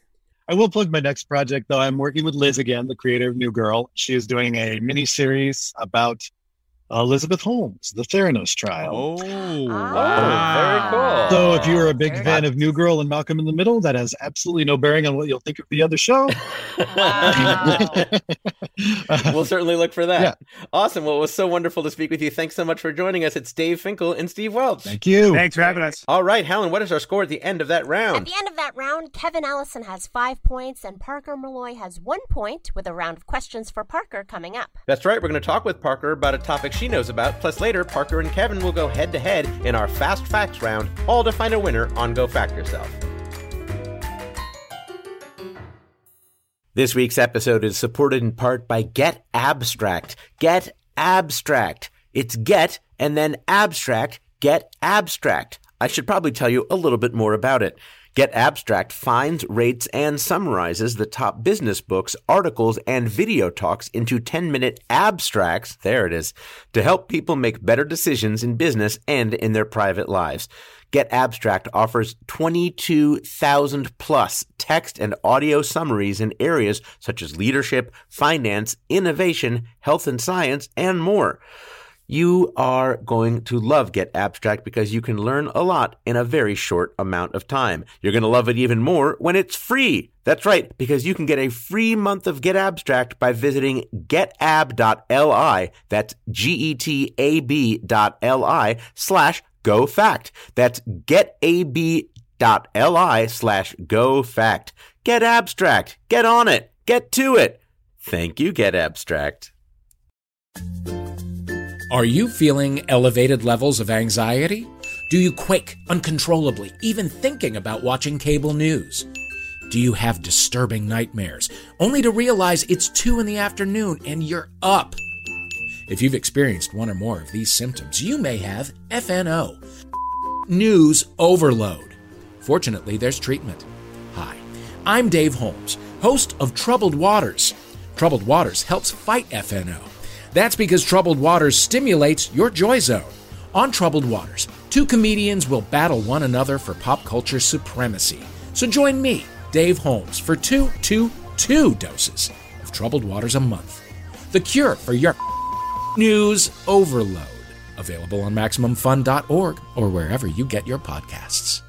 I will plug my next project, though. I'm working with Liz again, the creator of New Girl. She is doing a mini series about Elizabeth Holmes, the Theranos trial. Oh, ah. wow. Oh, very cool. So, if you are a big Very fan of New Girl and Malcolm in the Middle, that has absolutely no bearing on what you'll think of the other show. Wow. we'll certainly look for that. Yeah. Awesome. Well, it was so wonderful to speak with you. Thanks so much for joining us. It's Dave Finkel and Steve Welch. Thank you. Thanks for having us. All right, Helen, what is our score at the end of that round? At the end of that round, Kevin Allison has five points and Parker Molloy has one point with a round of questions for Parker coming up. That's right. We're going to talk with Parker about a topic she knows about. Plus, later, Parker and Kevin will go head to head in our Fast Facts round, all to find a winner on Go Fact Yourself. This week's episode is supported in part by Get Abstract. Get Abstract. It's Get and then Abstract. Get Abstract. I should probably tell you a little bit more about it. Get Abstract finds, rates, and summarizes the top business books, articles, and video talks into 10 minute abstracts, there it is, to help people make better decisions in business and in their private lives. Get Abstract offers 22,000 plus text and audio summaries in areas such as leadership, finance, innovation, health and science, and more. You are going to love Get Abstract because you can learn a lot in a very short amount of time. You're going to love it even more when it's free. That's right, because you can get a free month of Get Abstract by visiting getab.li. That's G-E-T-A-B dot L-I slash go fact. That's getab.li slash go fact. Get Abstract. Get on it. Get to it. Thank you, Get Abstract. Are you feeling elevated levels of anxiety? Do you quake uncontrollably, even thinking about watching cable news? Do you have disturbing nightmares, only to realize it's 2 in the afternoon and you're up? If you've experienced one or more of these symptoms, you may have FNO, news overload. Fortunately, there's treatment. Hi, I'm Dave Holmes, host of Troubled Waters. Troubled Waters helps fight FNO. That's because Troubled Waters stimulates your joy zone. On Troubled Waters, two comedians will battle one another for pop culture supremacy. So join me, Dave Holmes, for two, two, two doses of Troubled Waters a month. The cure for your news overload. Available on MaximumFun.org or wherever you get your podcasts.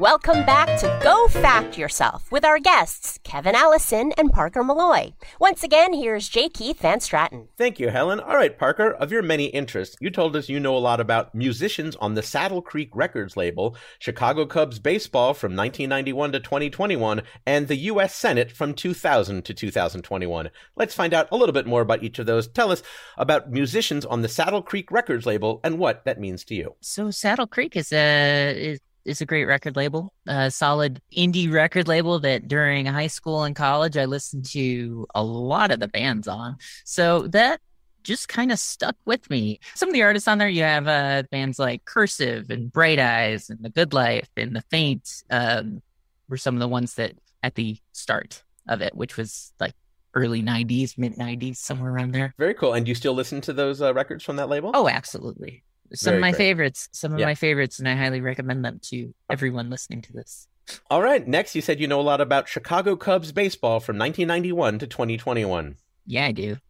Welcome back to Go Fact Yourself with our guests, Kevin Allison and Parker Molloy. Once again, here's J. Keith Van Straaten. Thank you, Helen. All right, Parker, of your many interests, you told us you know a lot about musicians on the Saddle Creek Records label, Chicago Cubs baseball from 1991 to 2021, and the U.S. Senate from 2000 to 2021. Let's find out a little bit more about each of those. Tell us about musicians on the Saddle Creek Records label and what that means to you. So Saddle Creek is a is, is a great record label, a solid indie record label that during high school and college I listened to a lot of the bands on. So that just kind of stuck with me. Some of the artists on there, you have uh, bands like Cursive and Bright Eyes and The Good Life and The Faint um, were some of the ones that at the start of it, which was like early 90s, mid 90s, somewhere around there. Very cool. And do you still listen to those uh, records from that label? Oh, absolutely. Some Very of my great. favorites, some of Yeah. my favorites, and I highly recommend them to everyone listening to this. All right. Next, you said you know a lot about Chicago Cubs baseball from 1991 to 2021. Yeah, I do.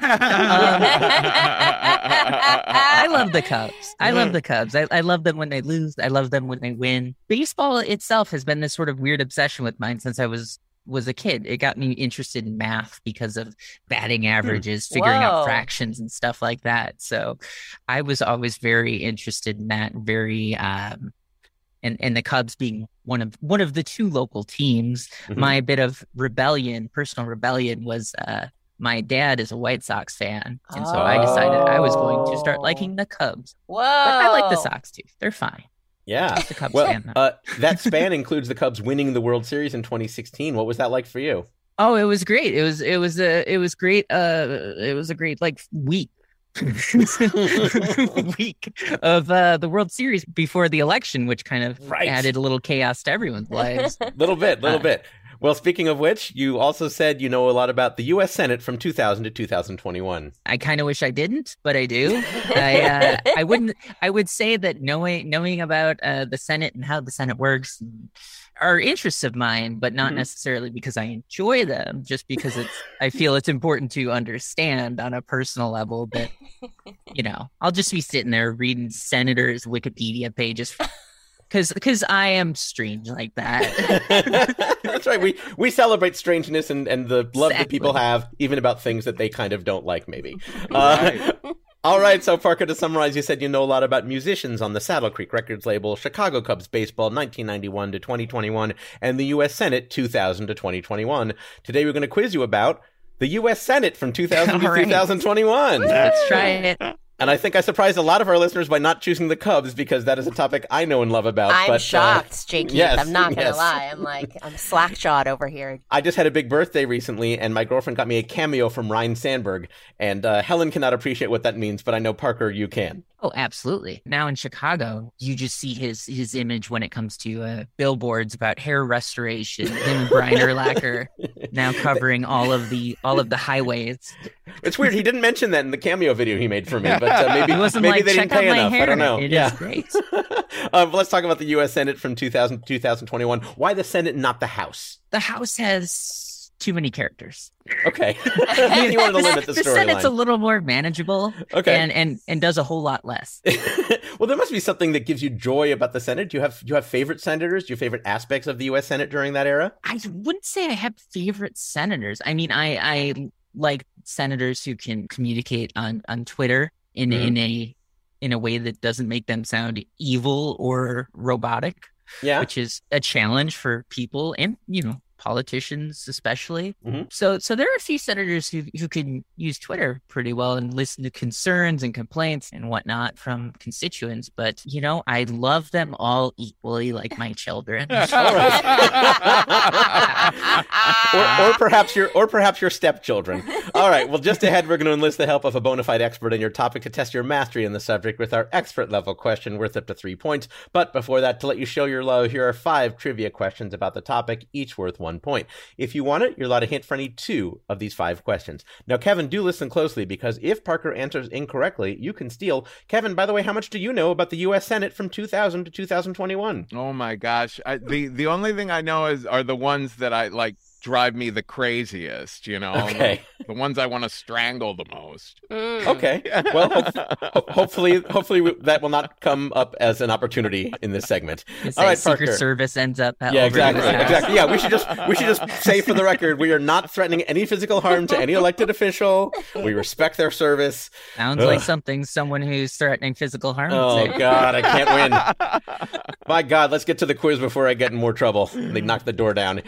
Um, I love the Cubs. I love mm-hmm. the Cubs. I, I love them when they lose. I love them when they win. Baseball itself has been this sort of weird obsession with mine since I was was a kid. It got me interested in math because of batting averages, figuring Whoa. out fractions and stuff like that. So I was always very interested in that. Very um and and the Cubs being one of one of the two local teams, Mhm. my bit of rebellion, personal rebellion was uh my dad is a White Sox fan, and so I decided I was going to start liking the Cubs. Whoa. But I like the Sox too. They're fine. Yeah. Just a Cubs well, fan, uh, that span includes the Cubs winning the World Series in 2016. What was that like for you? Oh, it was great. It was it was a it was great. Uh, it was a great like week. week of uh, the World Series before the election, which kind of Right. added a little chaos to everyone's lives. little bit, little Uh, bit. Well, speaking of which, you also said you know a lot about the U.S. Senate from 2000 to 2021. I kind of wish I didn't, but I do. I uh, I wouldn't. I would say that knowing knowing about uh, the Senate and how the Senate works are interests of mine, but not Mhm. necessarily because I enjoy them. Just because it's I feel it's important to understand on a personal level that you know I'll just be sitting there reading senators' Wikipedia pages. Because, because I am strange like that. That's right. We we celebrate strangeness and, and the love that people have, even about things that they kind of don't like, maybe. Uh, all right. So, Parker, to summarize, you said you know a lot about musicians on the Saddle Creek Records label, Chicago Cubs baseball, 1991 to 2021, and the U.S. Senate, 2000 to 2021. Today, we're going to quiz you about the U.S. Senate from 2000 to right. 2021. Let's try it. And I think I surprised a lot of our listeners by not choosing the Cubs because that is a topic I know and love about. I'm but, uh, shocked, Jakey. yes, I'm not gonna yes. lie. I'm like I'm slackjawed over here. I just had a big birthday recently, and my girlfriend got me a cameo from Ryne Sandberg. And uh, Helen cannot appreciate what that means, but I know Parker, you can. Oh, absolutely. Now in Chicago, you just see his his image when it comes to uh, billboards about hair restoration. Him and Brian Urlacher now covering all of the all of the highways. It's weird. He didn't mention that in the cameo video he made for me, but uh, maybe wasn't maybe like, they didn't "Check pay my enough. I don't know. It is yeah, great. uh, but let's talk about the U.S. Senate from 2000 to 2021. Why the Senate, not the House? The House has too many characters. Okay, you wanted to limit the the Senate's a little more manageable. Okay. and and and does a whole lot less. well, there must be something that gives you joy about the Senate. Do you have do you have favorite senators? Do you have favorite aspects of the U.S. Senate during that era? I wouldn't say I have favorite senators. I mean, I I like senators who can communicate on on Twitter in Mhm. in a in a way that doesn't make them sound evil or robotic, Yeah. which is a challenge for people and you know politicians especially. Mhm. So so there are a few senators who who can use Twitter pretty well and listen to concerns and complaints and whatnot from constituents. But you know, I love them all equally like my children. or, or perhaps your or perhaps your stepchildren. All right. Well, just ahead, we're going to enlist the help of a bona fide expert in your topic to test your mastery in the subject with our expert level question worth up to three points. But before that, to let you show your love, here are five trivia questions about the topic, each worth one point. If you want it, you're allowed a hint for any two of these five questions. Now, Kevin, do listen closely because if Parker answers incorrectly, you can steal. Kevin, by the way, how much do you know about the U.S. Senate from 2000 to 2021? Oh my gosh. I, the the only thing I know is are the ones that I like drive me the craziest, you know. Okay. The, the ones I want to strangle the most. Okay. Well, ho- ho- hopefully, hopefully we- that will not come up as an opportunity in this segment. It's All Secret Parker. Service ends up. at- Yeah, exactly, his exactly. Yeah, we should just we should just say for the record, we are not threatening any physical harm to any elected official. We respect their service. Sounds like something someone who's threatening physical harm. would Oh say. God, I can't win. My God, let's get to the quiz before I get in more trouble. They knock the door down.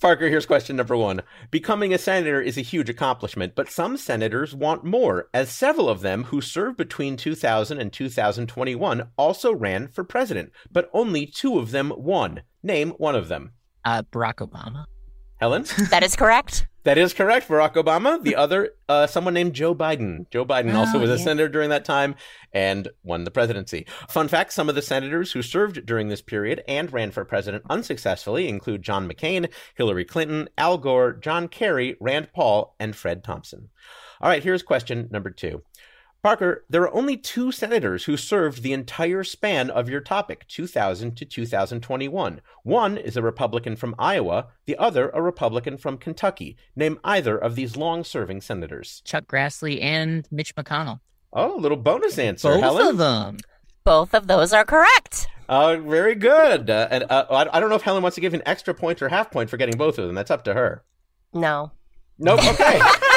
Parker, here's question number one. Becoming a senator is a huge accomplishment, but some senators want more, as several of them who served between 2000 and 2021 also ran for president, but only two of them won. Name one of them. Uh, Barack Obama. Helen? That is correct. That is correct, Barack Obama. The other, uh, someone named Joe Biden. Joe Biden also Oh, was a senator during that time and won the presidency. Fun fact some of the senators who served during this period and ran for president unsuccessfully include John McCain, Hillary Clinton, Al Gore, John Kerry, Rand Paul, and Fred Thompson. All right, here's question number two. Parker, there are only two senators who served the entire span of your topic, 2000 to 2021. One is a Republican from Iowa, the other a Republican from Kentucky. Name either of these long serving senators. Chuck Grassley and Mitch McConnell. Oh, a little bonus answer, Helen. Both Helen. of them. Both of those are correct. Oh, very good. Uh, and uh, I I don't know if Helen wants to give an extra point or half point for getting both of them. That's up to her. No. Nope. Okay.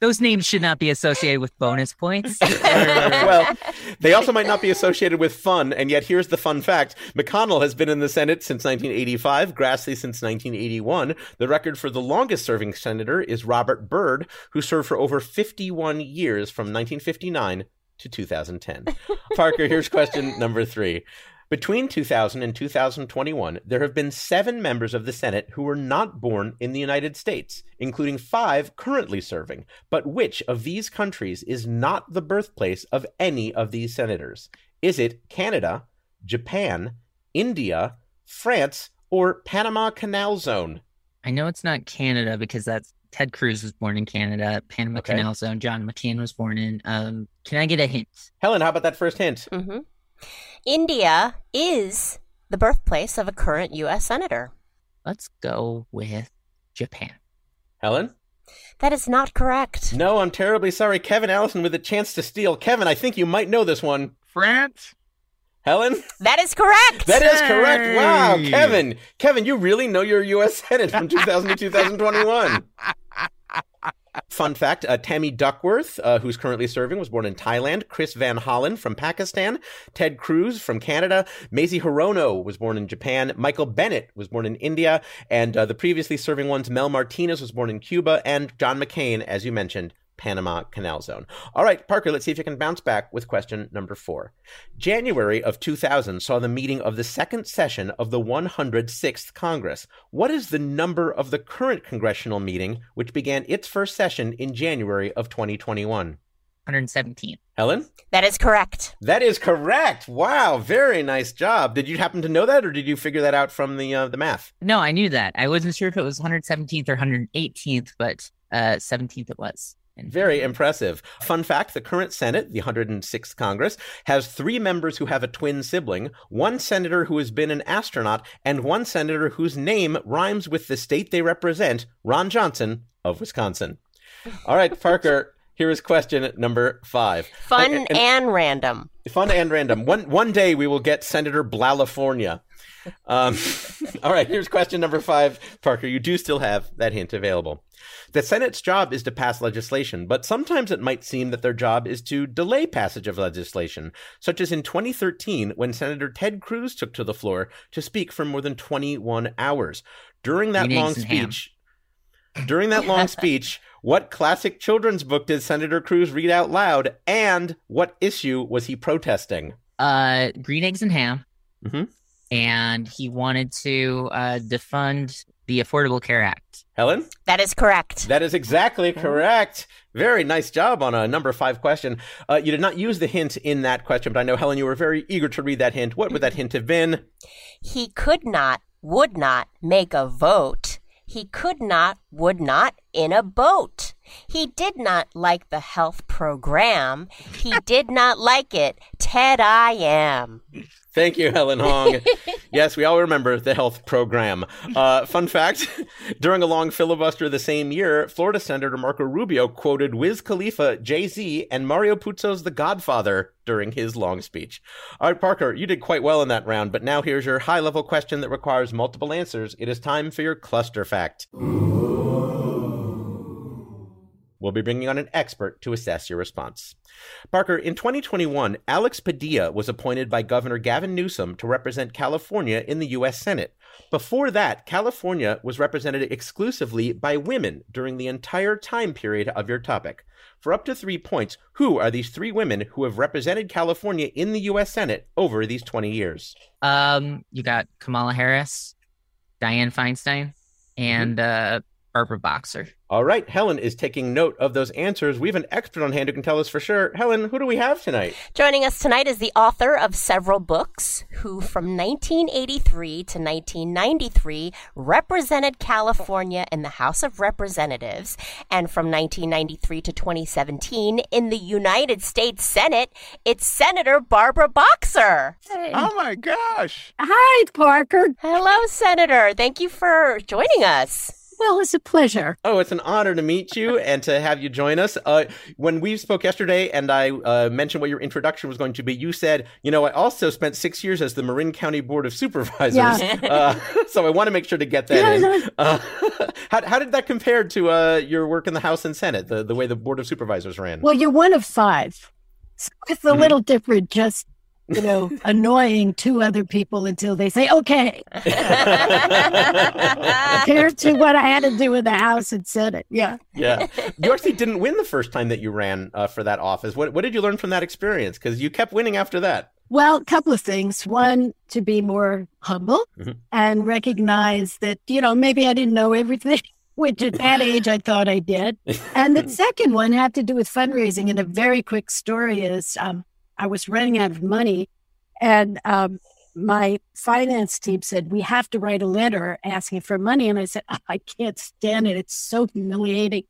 Those names should not be associated with bonus points. well, they also might not be associated with fun, and yet here's the fun fact. McConnell has been in the Senate since 1985, Grassley since 1981. The record for the longest serving senator is Robert Byrd, who served for over 51 years from 1959 to 2010. Parker, here's question number three. Between 2000 and 2021, there have been seven members of the Senate who were not born in the United States, including five currently serving. But which of these countries is not the birthplace of any of these senators? Is it Canada, Japan, India, France, or Panama Canal Zone? I know it's not Canada because that's Ted Cruz was born in Canada, Panama Okay. Canal Zone. John McCain was born in. Um, can I get a hint? Helen, how about that first hint? hmm India is the birthplace of a current U.S. senator. Let's go with Japan. Helen? That is not correct. No, I'm terribly sorry. Kevin Allison with a chance to steal. Kevin, I think you might know this one. France? Helen? That is correct. That is correct. Wow, Kevin. Kevin, you really know your U.S. Senate from 2000 to 2021. Fun fact uh, Tammy Duckworth, uh, who's currently serving, was born in Thailand. Chris Van Hollen from Pakistan. Ted Cruz from Canada. Mazie Hirono was born in Japan. Michael Bennet was born in India. And uh, the previously serving ones, Mel Martinez was born in Cuba. And John McCain, as you mentioned, Panama Canal Zone. All right, Parker, let's see if you can bounce back with question number four. January of 2000 saw the meeting of the second session of the 106th Congress. What is the number of the current congressional meeting, which began its first session in January of 2021? 117. Helen? That is correct. That is correct. Wow, very nice job. Did you happen to know that, or did you figure that out from the uh, the math? No, I knew that. I wasn't sure if it was 117th or 118th, but uh, 17th it was. And Very impressive. Fun fact the current Senate, the 106th Congress, has three members who have a twin sibling, one senator who has been an astronaut, and one senator whose name rhymes with the state they represent, Ron Johnson of Wisconsin. All right, Parker, here is question number five. Fun And- and, and- random. Fun and random. One one day we will get Senator Blalifornia. Um, all right, here's question number five. Parker, you do still have that hint available. The Senate's job is to pass legislation, but sometimes it might seem that their job is to delay passage of legislation, such as in 2013 when Senator Ted Cruz took to the floor to speak for more than 21 hours. During that long ham. speech, during that long speech, what classic children's book did Senator Cruz read out loud, and what issue was he protesting? Uh, green eggs and ham, Mhm. And he wanted to uh, defund the Affordable Care Act. Helen? That is correct. That is exactly correct. Very nice job on a number five question. Uh, you did not use the hint in that question, but I know, Helen, you were very eager to read that hint. What would that hint have been? He could not, would not make a vote. He could not, would not in a boat. He did not like the health program. He did not like it. Ted I am. Thank you, Helen Hong. yes, we all remember the health program. Uh, fun fact during a long filibuster the same year, Florida Senator Marco Rubio quoted Wiz Khalifa, Jay Z, and Mario Puzo's The Godfather during his long speech. All right, Parker, you did quite well in that round, but now here's your high level question that requires multiple answers. It is time for your cluster fact. We'll be bringing on an expert to assess your response. Parker, in 2021, Alex Padilla was appointed by Governor Gavin Newsom to represent California in the U.S. Senate. Before that, California was represented exclusively by women during the entire time period of your topic. For up to three points, who are these three women who have represented California in the U.S. Senate over these 20 years? Um, you got Kamala Harris, Dianne Feinstein, and uh, Barbara Boxer. All right, Helen is taking note of those answers. We have an expert on hand who can tell us for sure. Helen, who do we have tonight? Joining us tonight is the author of several books who, from 1983 to 1993, represented California in the House of Representatives, and from 1993 to 2017 in the United States Senate, it's Senator Barbara Boxer. Oh my gosh. Hi, Parker. Hello, Senator. Thank you for joining us. Well, it's a pleasure. Oh, it's an honor to meet you and to have you join us. Uh, when we spoke yesterday and I uh, mentioned what your introduction was going to be, you said, you know, I also spent six years as the Marin County Board of Supervisors. Yeah. Uh, so I want to make sure to get that in. Uh, how, how did that compare to uh, your work in the House and Senate, the, the way the Board of Supervisors ran? Well, you're one of five. So it's a Mm-hmm. little different, just, you know, annoying two other people until they say, okay. Compared to what I had to do in the House and Senate. Yeah. yeah. You actually didn't win the first time that you ran uh, for that office. What, what did you learn from that experience? Because you kept winning after that. Well, a couple of things. One, to be more humble Mhm. and recognize that, you know, maybe I didn't know everything, which at that age I thought I did. And the second one had to do with fundraising. And a very quick story is um, I was running out of money and um, my finance team said, We have to write a letter asking for money. And I said, I can't stand it. It's so humiliating.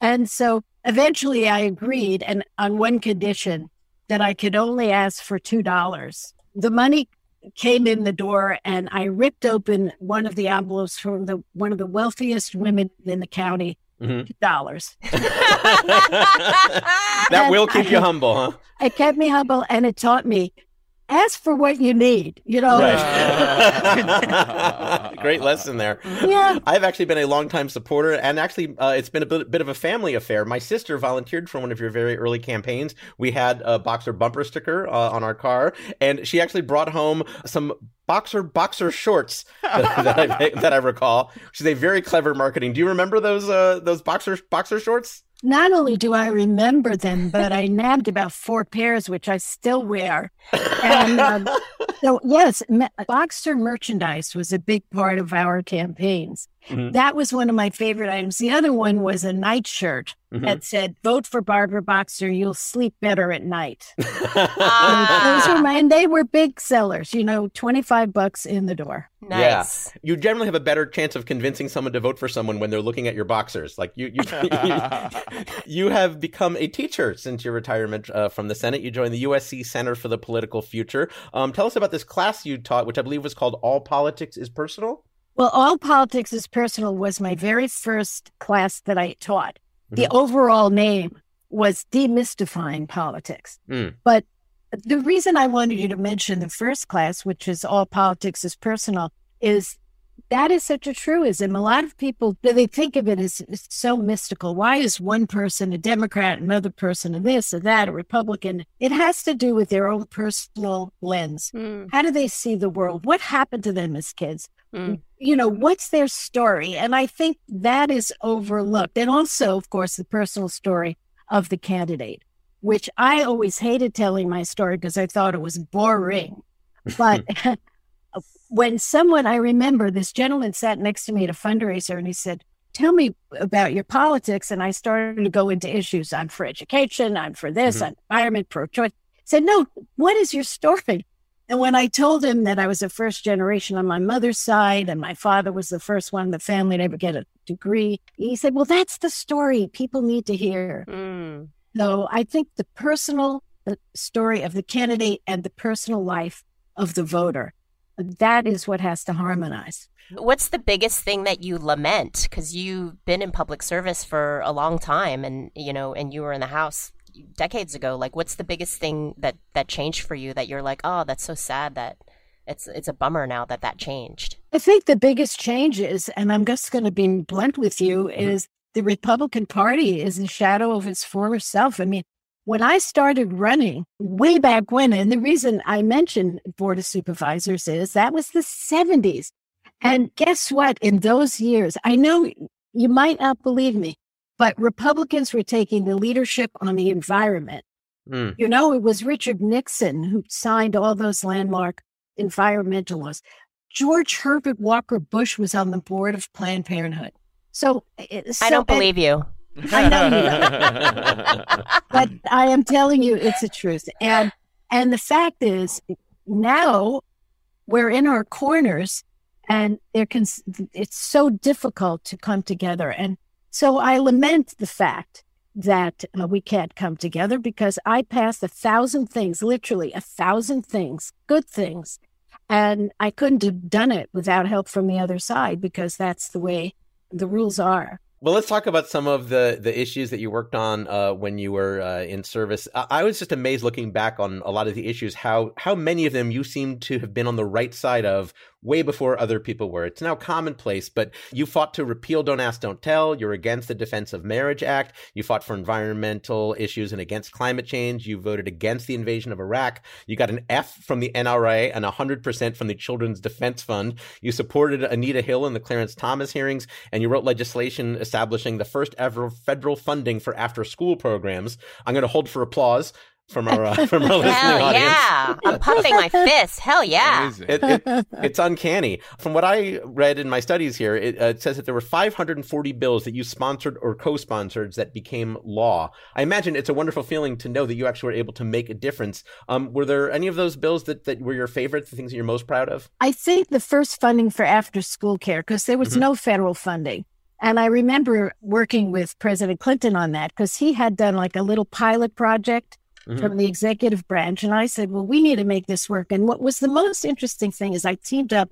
And so eventually I agreed, and on one condition that I could only ask for $2. The money came in the door, and I ripped open one of the envelopes from the one of the wealthiest women in the county. Mhm. Dollars. That will keep you humble, huh? It kept me humble, and it taught me ask for what you need. You know, Right. Great lesson there. Yeah. I've actually been a longtime supporter, and actually, uh, it's been a bit, bit of a family affair. My sister volunteered for one of your very early campaigns. We had a boxer bumper sticker uh, on our car, and she actually brought home some boxer boxer shorts that, that, I, that I recall. Which is a very clever marketing. Do you remember those uh, those boxer boxer shorts? Not only do I remember them, but I nabbed about four pairs, which I still wear. And um, so, yes, Boxer merchandise was a big part of our campaigns. Mhm. That was one of my favorite items. The other one was a nightshirt Mhm. that said, Vote for Barbara Boxer, you'll sleep better at night. Ah. Those were my, and they were big sellers, you know, 25 bucks in the door. Nice. Yeah. You generally have a better chance of convincing someone to vote for someone when they're looking at your boxers. Like you, you, you, you have become a teacher since your retirement uh, from the Senate. You joined the USC Center for the Political Future. Um, tell us about this class you taught, which I believe was called "All Politics is Personal." Well, All Politics is Personal was my very first class that I taught. The Mhm. overall name was Demystifying Politics. Mm. But the reason I wanted you to mention the first class, which is all politics is personal, is that is such a truism. A lot of people they think of it as so mystical. Why is one person a Democrat, another person a this or that, a Republican? It has to do with their own personal lens. Mm. How do they see the world? What happened to them as kids? Mm. You know, what's their story? And I think that is overlooked. And also, of course, the personal story of the candidate, which I always hated telling my story because I thought it was boring. But when someone, I remember this gentleman sat next to me at a fundraiser and he said, Tell me about your politics. And I started to go into issues. I'm for education, I'm for this, Mhm. I'm environment, pro choice. Said, No, what is your story? And when I told him that I was a first generation on my mother's side and my father was the first one in the family to ever get a degree, he said, Well, that's the story people need to hear. Mm. So I think the personal story of the candidate and the personal life of the voter, that is what has to harmonize. What's the biggest thing that you lament? Because you've been in public service for a long time, and you know, and you were in the House decades ago. Like, what's the biggest thing that that changed for you that you're like, oh, that's so sad that it's it's a bummer now that that changed. I think the biggest change is, and I'm just going to be blunt with you, mm-hmm. is the Republican Party is a shadow of its former self. I mean, when I started running way back when, and the reason I mentioned Board of Supervisors is that was the 70s. And guess what? In those years, I know you might not believe me, but Republicans were taking the leadership on the environment. Mm. You know, it was Richard Nixon who signed all those landmark environmental laws. George Herbert Walker Bush was on the board of Planned Parenthood. So, it- I don't and- believe you. I know you but I am telling you, it's a truth. And and the fact is, now we're in our corners, and there can it's so difficult to come together. And so I lament the fact that uh, we can't come together because I passed a thousand things, literally a thousand things, good things, and I couldn't have done it without help from the other side because that's the way the rules are. Well, let's talk about some of the, the issues that you worked on uh, when you were uh, in service. I, I was just amazed looking back on a lot of the issues, how how many of them you seem to have been on the right side of way before other people were. It's now commonplace, but you fought to repeal Don't Ask, Don't Tell. You're against the Defense of Marriage Act. You fought for environmental issues and against climate change. You voted against the invasion of Iraq. You got an F from the NRA and 100% from the Children's Defense Fund. You supported Anita Hill in the Clarence Thomas hearings, and you wrote legislation establishing the first ever federal funding for after school programs. I'm going to hold for applause from our uh, from our listening Hell audience. yeah! I'm pumping my fist. Hell yeah! It, it, it's uncanny. From what I read in my studies here, it, uh, it says that there were 540 bills that you sponsored or co-sponsored that became law. I imagine it's a wonderful feeling to know that you actually were able to make a difference. Um, were there any of those bills that, that were your favorite, the things that you're most proud of? I think the first funding for after school care, because there was Mhm. no federal funding. And I remember working with President Clinton on that because he had done like a little pilot project Mhm. from the executive branch. And I said, well, we need to make this work. And what was the most interesting thing is I teamed up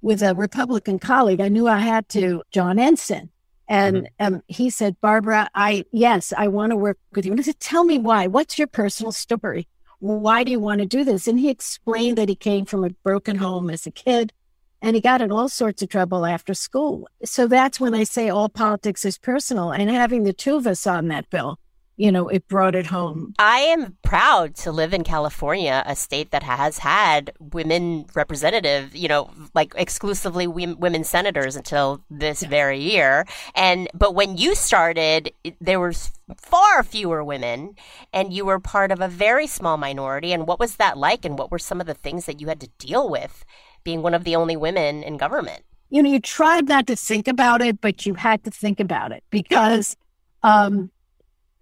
with a Republican colleague. I knew I had to, John Ensign. And um, he said, Barbara, I, yes, I want to work with you. And I said, tell me why. What's your personal story? Why do you want to do this? And he explained that he came from a broken home as a kid and he got in all sorts of trouble after school. So that's when I say all politics is personal. And having the two of us on that bill, you know, it brought it home. I am proud to live in California, a state that has had women representative, you know, like exclusively women senators until this very year. And but when you started, there was far fewer women, and you were part of a very small minority. And what was that like? And what were some of the things that you had to deal with, being one of the only women in government? You know, you tried not to think about it, but you had to think about it because um,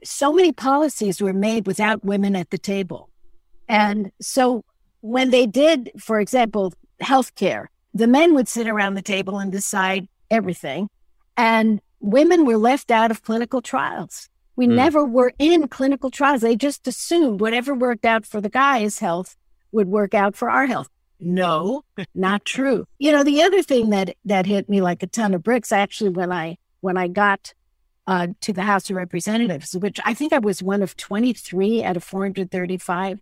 so many policies were made without women at the table. And so when they did, for example, healthcare, the men would sit around the table and decide everything. And women were left out of clinical trials. We Hmm. never were in clinical trials. They just assumed whatever worked out for the guy's health would work out for our health. No, not true. You know, the other thing that that hit me like a ton of bricks actually when I when I got uh, to the House of Representatives, which I think I was one of 23 out of 435.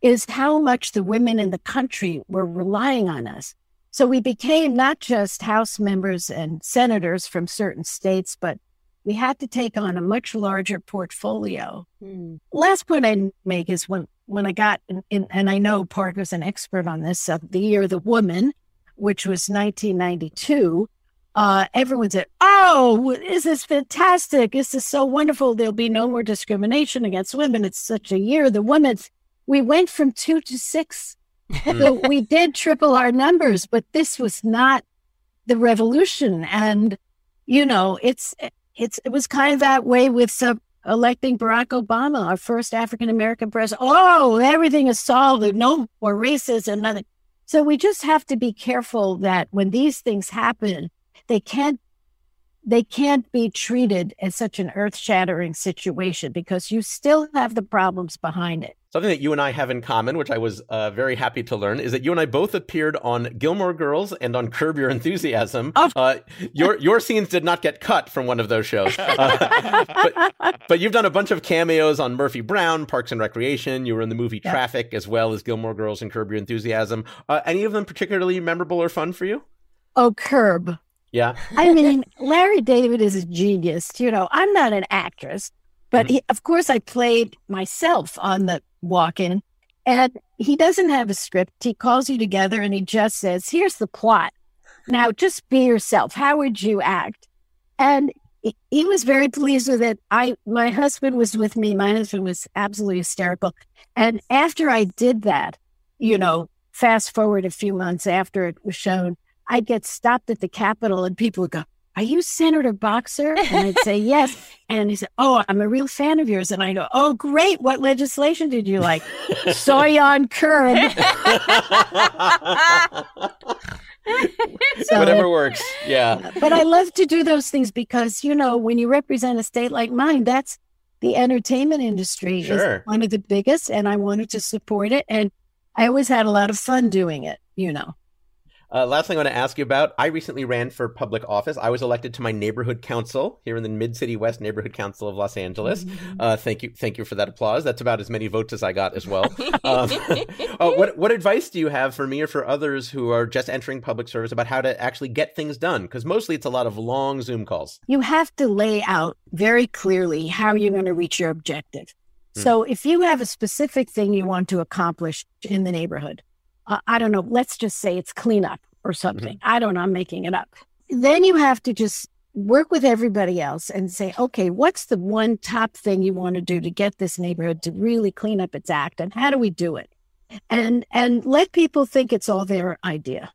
is how much the women in the country were relying on us. So we became not just House members and senators from certain states, but we had to take on a much larger portfolio. Hmm. Last point I make is when when I got in, in, and I know Parker's an expert on this, uh, the year of the woman, which was 1992. Uh, everyone said, "Oh, is this is fantastic! This is so wonderful! There'll be no more discrimination against women. It's such a year the women." We went from two to six, so we did triple our numbers, but this was not the revolution. And you know, it's it's it was kind of that way with some electing Barack Obama, our first African American president. Oh, everything is solved. No more racism, nothing. So we just have to be careful that when these things happen, they can't they can't be treated as such an earth-shattering situation because you still have the problems behind it. Something that you and I have in common, which I was uh, very happy to learn, is that you and I both appeared on Gilmore Girls and on Curb Your Enthusiasm. Uh, your your scenes did not get cut from one of those shows, uh, but, but you've done a bunch of cameos on Murphy Brown, Parks and Recreation. You were in the movie Yeah. Traffic as well as Gilmore Girls and Curb Your Enthusiasm. Uh, any of them particularly memorable or fun for you? Oh, curb. Yeah. I mean, Larry David is a genius. You know, I'm not an actress, but mm-hmm. he, of course, I played myself on the walk in, and he doesn't have a script. He calls you together and he just says, Here's the plot. Now, just be yourself. How would you act? And he- he was very pleased with it. I, my husband was with me. My husband was absolutely hysterical. And after I did that, you know, fast forward a few months after it was shown, I'd get stopped at the Capitol and people would go, Are you Senator Boxer? And I'd say, Yes. And he said, Oh, I'm a real fan of yours. And I go, Oh, great. What legislation did you like? Saw you on curb. So- Whatever works. Yeah. but I love to do those things because, you know, when you represent a state like mine, that's the entertainment industry Sure. is one of the biggest, and I wanted to support it. And I always had a lot of fun doing it, you know. Uh, last thing I want to ask you about I recently ran for public office. I was elected to my neighborhood council here in the Mid City West Neighborhood Council of Los Angeles. Uh, thank you, thank you for that applause. That's about as many votes as I got as well. Um, uh, what what advice do you have for me or for others who are just entering public service about how to actually get things done? Because mostly it's a lot of long Zoom calls. You have to lay out very clearly how you're going to reach your objective. Hmm. So if you have a specific thing you want to accomplish in the neighborhood, uh, I don't know, let's just say it's cleanup or something. I don't know, I'm making it up. Then you have to just work with everybody else and say, okay, what's the one top thing you want to do to get this neighborhood to really clean up its act and how do we do it? And and let people think it's all their idea.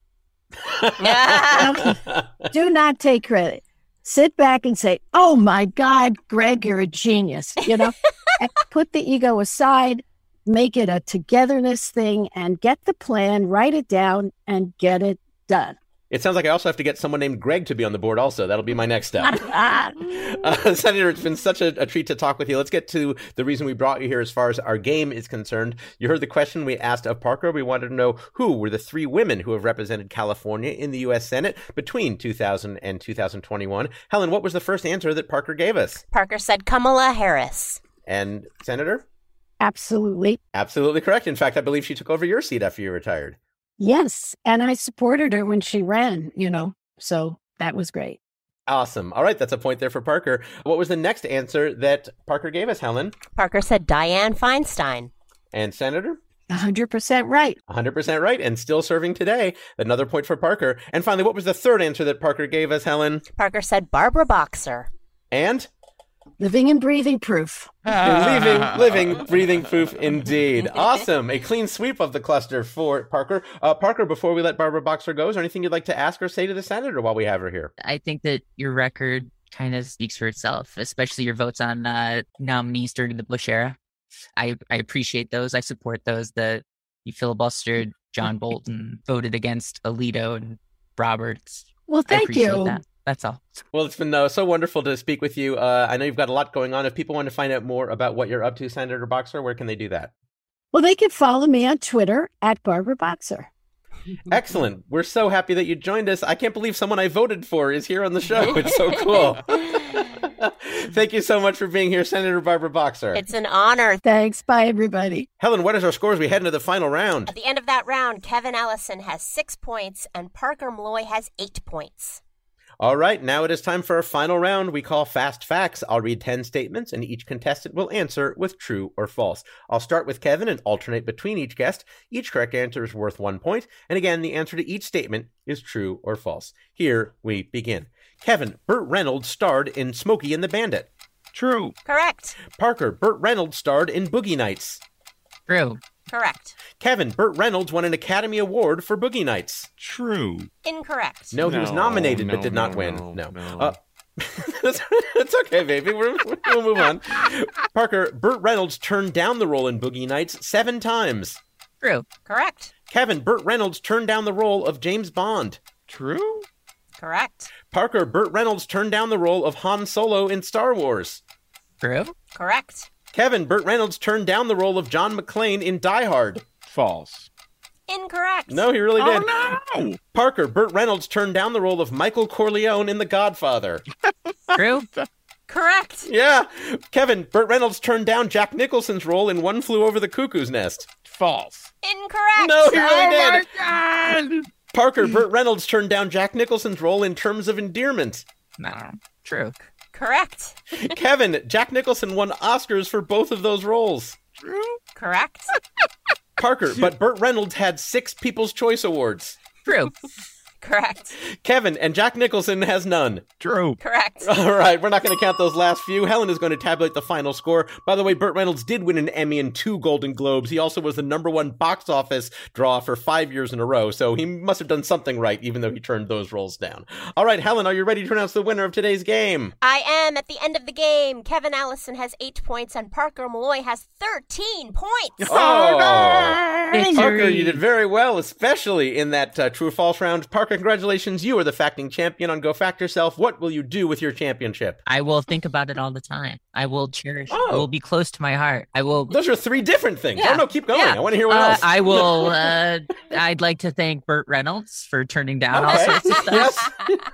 do not take credit. Sit back and say, "Oh my God, Greg, you're a genius." You know, put the ego aside, make it a togetherness thing, and get the plan, write it down, and get it done. It sounds like I also have to get someone named Greg to be on the board. Also, that'll be my next step. Uh, Senator, it's been such a, a treat to talk with you. Let's get to the reason we brought you here as far as our game is concerned. You heard the question we asked of Parker. We wanted to know who were the three women who have represented California in the U.S. Senate between 2000 and 2021. Helen, what was the first answer that Parker gave us? Parker said Kamala Harris. And Senator? Absolutely. Absolutely correct. In fact, I believe she took over your seat after you retired. Yes. And I supported her when she ran, you know, so that was great. Awesome. All right, that's a point there for Parker. What was the next answer that Parker gave us, Helen? Parker said Dianne Feinstein. And Senator? 100% right. 100% right, and still serving today. Another point for Parker. And finally, what was the third answer that Parker gave us, Helen? Parker said Barbara Boxer. And? Living and breathing proof. living, living, breathing proof indeed. Awesome. A clean sweep of the cluster for Parker. Uh, Parker, before we let Barbara Boxer go, is there anything you'd like to ask or say to the senator while we have her here? I think that your record kind of speaks for itself, especially your votes on uh, nominees during the Bush era. I, I appreciate those. I support those. The you filibustered John Bolton, voted against Alito and Roberts. Well, I thank appreciate you. That. That's all. Well, it's been uh, so wonderful to speak with you. Uh, I know you've got a lot going on. If people want to find out more about what you're up to, Senator Boxer, where can they do that? Well, they can follow me on Twitter at Barbara Boxer. Excellent. We're so happy that you joined us. I can't believe someone I voted for is here on the show. It's so cool. Thank you so much for being here, Senator Barbara Boxer. It's an honor. Thanks. Bye, everybody. Helen, what is our score as we head into the final round? At the end of that round, Kevin Allison has six points and Parker Molloy has eight points. All right, now it is time for our final round we call Fast Facts. I'll read 10 statements and each contestant will answer with true or false. I'll start with Kevin and alternate between each guest. Each correct answer is worth one point. And again, the answer to each statement is true or false. Here we begin. Kevin, Burt Reynolds starred in Smokey and the Bandit. True. Correct. Parker, Burt Reynolds starred in Boogie Nights. True. Correct. Kevin, Burt Reynolds won an Academy Award for Boogie Nights. True. Incorrect. No, he was No, nominated but no, did not no, win. no, No. no. Uh, that's, that's okay, baby. We're, we'll move on. Parker, Burt Reynolds turned down the role in Boogie Nights seven times. True. Correct. Kevin, Burt Reynolds turned down the role of James Bond. True. Correct. Parker, Burt Reynolds turned down the role of Han Solo in Star Wars. True. Correct. Kevin, Burt Reynolds turned down the role of John McClane in Die Hard. False. Incorrect. No, he really did. Oh no. Parker, Burt Reynolds turned down the role of Michael Corleone in The Godfather. True. Correct. Yeah. Kevin, Burt Reynolds turned down Jack Nicholson's role in One Flew Over the Cuckoo's Nest. False. Incorrect. No, he really oh did. my god. Parker, Burt Reynolds turned down Jack Nicholson's role in Terms of Endearment. No. True. Correct. Kevin, Jack Nicholson won Oscars for both of those roles. True. Correct. Parker, but Burt Reynolds had six People's Choice Awards. True. Correct. Kevin, and Jack Nicholson has none. True. Correct. All right, we're not going to count those last few. Helen is going to tabulate the final score. By the way, Burt Reynolds did win an Emmy and two Golden Globes. He also was the number one box office draw for five years in a row, so he must have done something right, even though he turned those roles down. All right, Helen, are you ready to announce the winner of today's game? I am at the end of the game. Kevin Allison has eight points and Parker Molloy has 13 points. Oh, Victory. Parker, you did very well, especially in that uh, true or false round. Parker, congratulations. You are the facting champion on Go Fact Yourself. What will you do with your championship? I will think about it all the time. I will cherish it. Oh. It will be close to my heart. I will. Those are three different things. Yeah. Oh, no, keep going. Yeah. I want to hear what Uh, else. I will. Uh, I'd like to thank Burt Reynolds for turning down all sorts of stuff. Yes.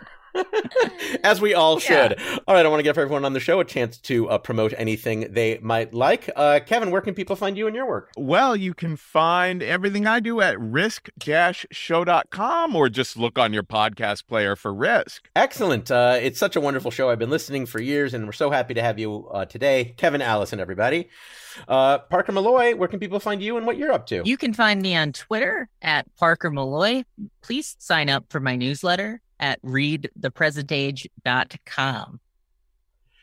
As we all should. All right, I want to give everyone on the show a chance to uh, promote anything they might like. Uh, Kevin, where can people find you and your work? Well, you can find everything I do at risk-show.com or just look on your podcast player for Risk. Excellent. Uh, it's such a wonderful show. I've been listening for years, and we're so happy to have you uh, today. Kevin Allison, everybody. Uh, Parker Molloy, where can people find you and what you're up to? You can find me on Twitter at Parker Molloy. Please sign up for my newsletter at readthepresentage.com.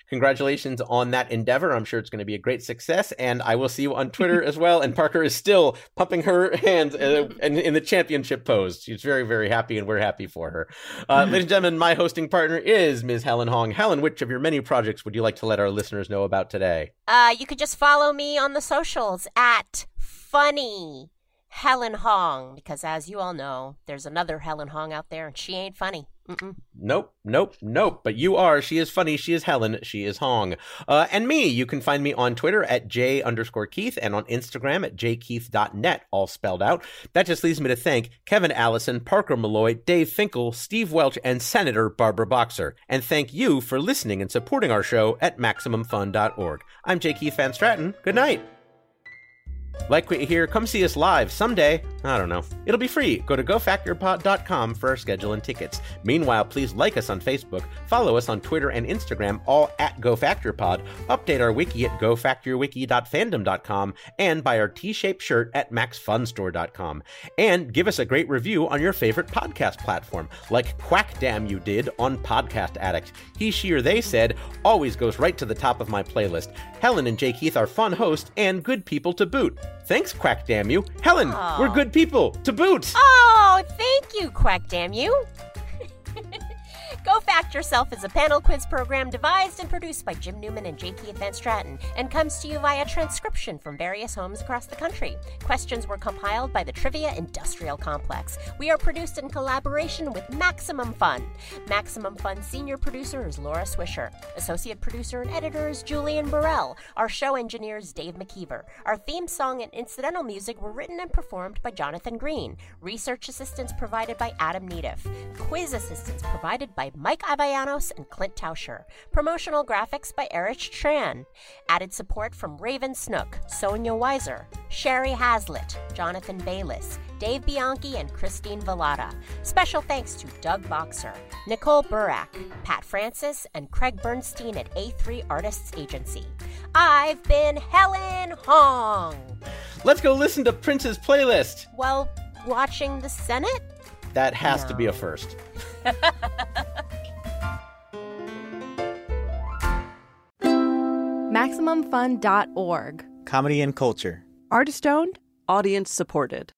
Congratulations on that endeavor. I'm sure it's going to be a great success, and I will see you on Twitter as well. And Parker is still pumping her hands uh, in, in the championship pose. She's very, very happy, and we're happy for her. Uh, ladies and gentlemen, my hosting partner is Ms. Helen Hong. Helen, which of your many projects would you like to let our listeners know about today? Uh, you could just follow me on the socials at funny Helen Hong because, as you all know, there's another Helen Hong out there, and she ain't funny. Mm-mm. Nope, nope, nope. But you are. She is funny. She is Helen. She is Hong. Uh, and me, you can find me on Twitter at J underscore Keith and on Instagram at jkeith.net, all spelled out. That just leaves me to thank Kevin Allison, Parker Molloy, Dave Finkel, Steve Welch, and Senator Barbara Boxer. And thank you for listening and supporting our show at MaximumFun.org. I'm J. Keith Van Straaten. Good night. Like what you hear, come see us live someday. I don't know. It'll be free. Go to gofactorpod.com for our schedule and tickets. Meanwhile, please like us on Facebook, follow us on Twitter and Instagram, all at GoFactorPod, update our wiki at gofactorwiki.fandom.com, and buy our T-shaped shirt at maxfunstore.com. And give us a great review on your favorite podcast platform, like Quack Damn You did on Podcast Addict. He, she, or they said, always goes right to the top of my playlist. Helen and Jay Keith are fun hosts and good people to boot. Thanks, Quack Damn You. Helen, Aw. we're good people to boot. Oh, thank you, Quack damn you. Go Fact Yourself is a panel quiz program devised and produced by Jim Newman and J. Keith Van Straaten and comes to you via transcription from various homes across the country. Questions were compiled by the Trivia Industrial Complex. We are produced in collaboration with Maximum Fun. Maximum Fun senior producer is Laura Swisher. Associate producer and editor is Julian Burrell. Our show engineer is Dave McKeever. Our theme song and incidental music were written and performed by Jonathan Green. Research assistance provided by Adam Neediff. Quiz assistance provided by Mike Avayanos and Clint Tauscher. Promotional graphics by Erich Tran. Added support from Raven Snook, Sonia Weiser, Sherry Hazlitt, Jonathan Bayliss, Dave Bianchi, and Christine Velada. Special thanks to Doug Boxer, Nicole Burak, Pat Francis, and Craig Bernstein at A3 Artists Agency. I've been Helen Hong. Let's go listen to Prince's playlist. While watching the Senate? That has to be a first. MaximumFun.org. Comedy and culture. Artist owned, audience supported.